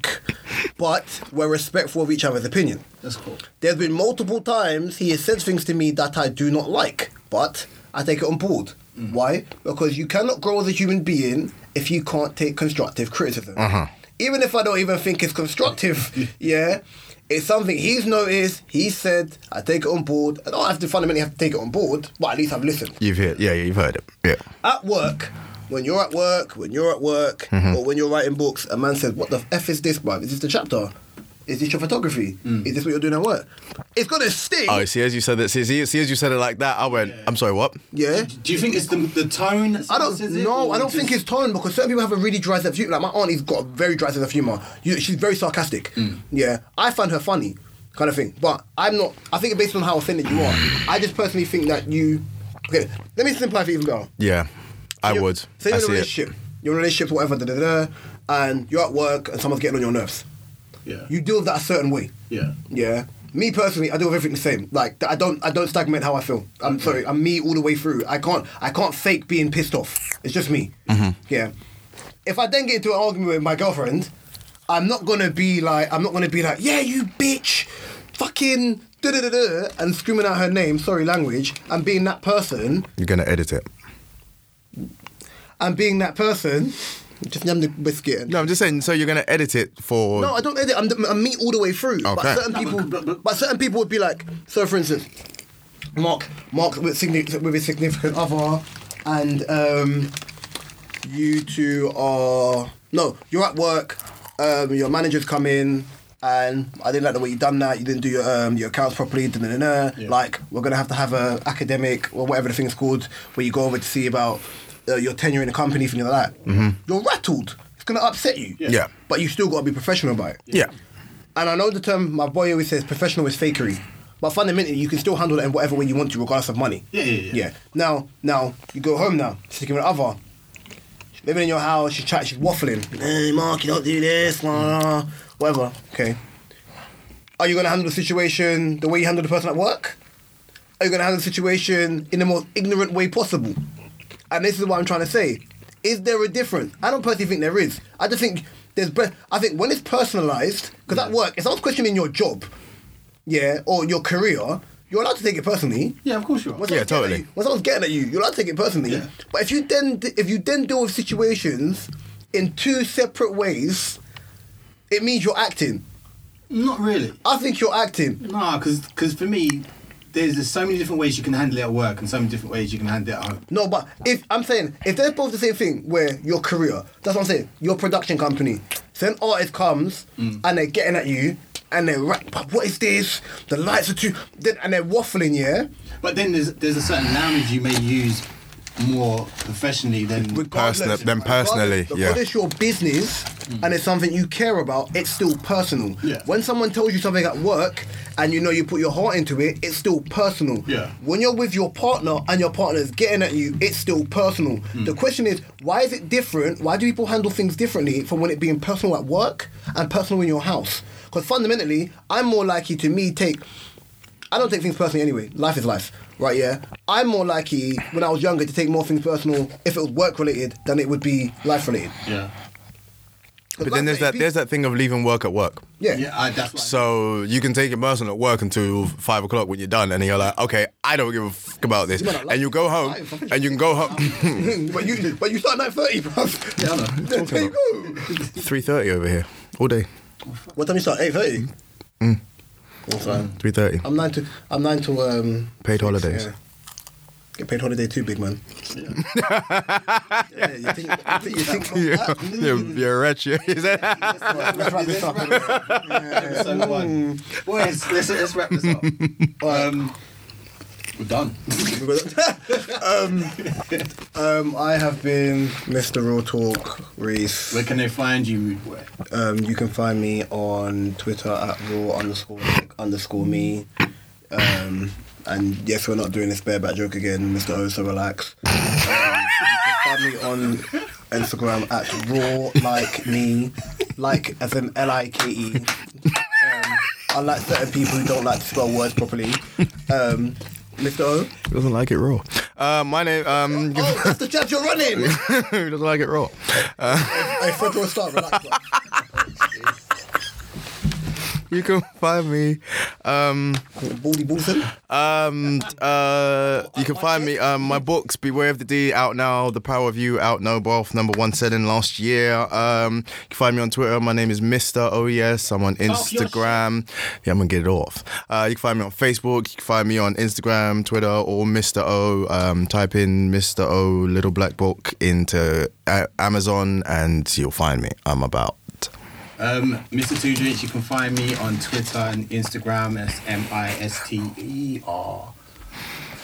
but we're respectful of each other's opinion. That's cool. There's been multiple times he has said things to me that I do not like, but I take it on board. Mm. Why? Because you cannot grow as a human being if you can't take constructive criticism. Uh-huh. Even if I don't even think it's constructive, (laughs) yeah, it's something he's noticed, he said, I take it on board. I don't have to fundamentally have to take it on board, but at least I've listened. You've heard, yeah, yeah, you've heard it. Yeah. At work, when you're at work, when you're at work, mm-hmm. or when you're writing books, a man says, What the F is this, bruv? Is this the chapter? Is this your photography? Mm. Is this what you're doing at work? It's gonna sting. Oh, see, as you said that, see, see, see, as you said it like that, I went, I'm sorry, what? yeah. Do you think it's the the tone? I don't says it, no, I don't just- think it's tone because certain people have a really dry sense of humor. Like my auntie's got a very dry sense of humor. You, she's very sarcastic. Mm. Yeah, I find her funny, kind of thing. But I'm not. I think it's based on how offended you are, I just personally think that you. Okay, let me simplify for you, even go. Yeah, I would. Say I you're in a see it. relationship, you're in a relationship, whatever, da, da, da, and you're at work and someone's getting on your nerves. Yeah. You deal with that a certain way. Yeah. Yeah. Me personally, I deal with everything the same. Like I don't, I don't stagnate how I feel. I'm sorry, I'm me all the way through. I can't, I can't fake being pissed off. It's just me. Mm-hmm. Yeah. If I then get into an argument with my girlfriend, I'm not gonna be like, I'm not gonna be like, yeah, you bitch, fucking da da da da, and screaming out her name. Sorry, language. And being that person, You're gonna edit it. and being that person, just yam the biscuit. No, I'm just saying. So you're gonna edit it for? No, I don't edit. I'm, I'm me all the way through. Okay. But certain people, but- certain people would be like, so for instance, Mark, Mark with, signi- with his significant other, and um, you two are no, you're at work. Um, your managers come in, and I didn't like the way you done that. You didn't do your um, your accounts properly. Da, da, da. Yeah. Like we're gonna have to have a academic or whatever the thing's called, where you go over to see about uh, your tenure in the company, things like that. Mm-hmm. You're rattled. It's gonna upset you. Yeah. But you still got to be professional about it. Yeah. And I know the term my boy always says professional is fakery. But fundamentally, you can still handle it in whatever way you want to, regardless of money. Yeah, yeah, yeah. Now, now you go home now, sticking with other. She's living in your house. She's chatting. She's waffling. Hey, Mark, you don't do this. Blah, blah, whatever. Okay. Are you gonna handle the situation the way you handle the person at work? Are you gonna handle the situation in the most ignorant way possible? And this is what I'm trying to say. Is there a difference? I don't personally think there is. I just think there's. Be- I think when it's personalized, because at work, if someone's questioning your job, yeah, or your career, you're allowed to take it personally. Yeah, of course you are. When Yeah, someone's getting at totally. you- when someone's getting at you, you're allowed to take it personally. Yeah. But if you then if you then deal with situations in two separate ways, it means you're acting. Not really. I think you're acting. Nah, because because for me, there's, there's so many different ways you can handle it at work and so many different ways you can handle it at home. No, but if I'm saying if they're both the same thing, where your career, that's what I'm saying. Your production company, so an artist comes Mm. and they're getting at you and they're right, but what is this? The lights are too, and they're waffling, yeah. But then there's there's a certain language you may use more professionally than Personal- then personally, Regardless- yeah. Because it's your business and it's something you care about, it's still personal. Yeah. When someone tells you something at work and you know you put your heart into it, it's still personal. Yeah. When you're with your partner and your partner's getting at you, it's still personal. Hmm. The question is, why is it different? Why do people handle things differently from when it being personal at work and personal in your house? Because fundamentally, I'm more likely to me take I don't take things personally anyway. Life is life, right? Yeah. I'm more likely when I was younger to take more things personal if it was work related than it would be life related. yeah. But then there's that there's that thing of leaving work at work. Yeah. Yeah, I, that's what I- So you can take it personal at work until five o'clock when you're done, and then you're like, okay, I don't give a fuck about this, You like and you go home, Five. and you can go home. (laughs) but you but you start nine thirty, bro. Yeah, I know. (laughs) there you go. Three thirty over here all day. What time you start? Eight thirty. Mm. That's fine. Three thirty. I'm nine to I'm nine to um Paid holidays. Yeah. Get paid holiday too, big man. (laughs) yeah, you think, you think, you think Yeah, that? (laughs) you're, you're a wretch. (laughs) yeah. Is that- Let's wrap this up. One. Boys, let's, let's wrap this up. Um, we're done. (laughs) um, um, I have been Mr. Raw Talk Reese. Where can they find you? Um, you can find me on Twitter at raw underscore underscore me. Um, and yes, we're not doing this bareback joke again, Mr. O, so relax. Um, you can find me on Instagram at raw like me, like as in L I K E. Um, unlike certain people who don't like to spell words properly. Um, Mr. O. He doesn't like it raw. Uh, my name. Um, Oh, that's the jab you're running. (laughs) he doesn't like it raw. Uh, hey, Fred, a start. Relax. (laughs) bro. you can find me. Um, Baldy Balson. Um, uh, you can find me. Um, my books, Beware of the D, out now. The Power of You, out now. Both number one selling last year. Um, you can find me on Twitter. My name is Mister Oh Yes. I'm on Instagram. Yeah, I'm gonna get it off. Uh, you can find me on Facebook. You can find me on Instagram, Twitter, or Mister O. Um, type in Mister O Little Black Book into uh, Amazon, and you'll find me. I'm about. Um, Mr. Two Drinks, you can find me on Twitter and Instagram as M I S T E R.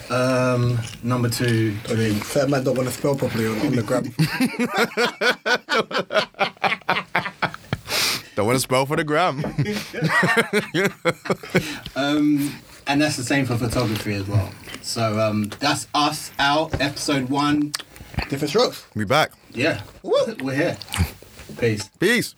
Um, number two drinks. Certain man don't want to spell properly on, on the gram. (laughs) Don't want to spell for the gram. (laughs) Um, and that's the same for photography as well. So um, that's us out, episode one. Different strokes. we back. Yeah, we're here. Peace. Peace.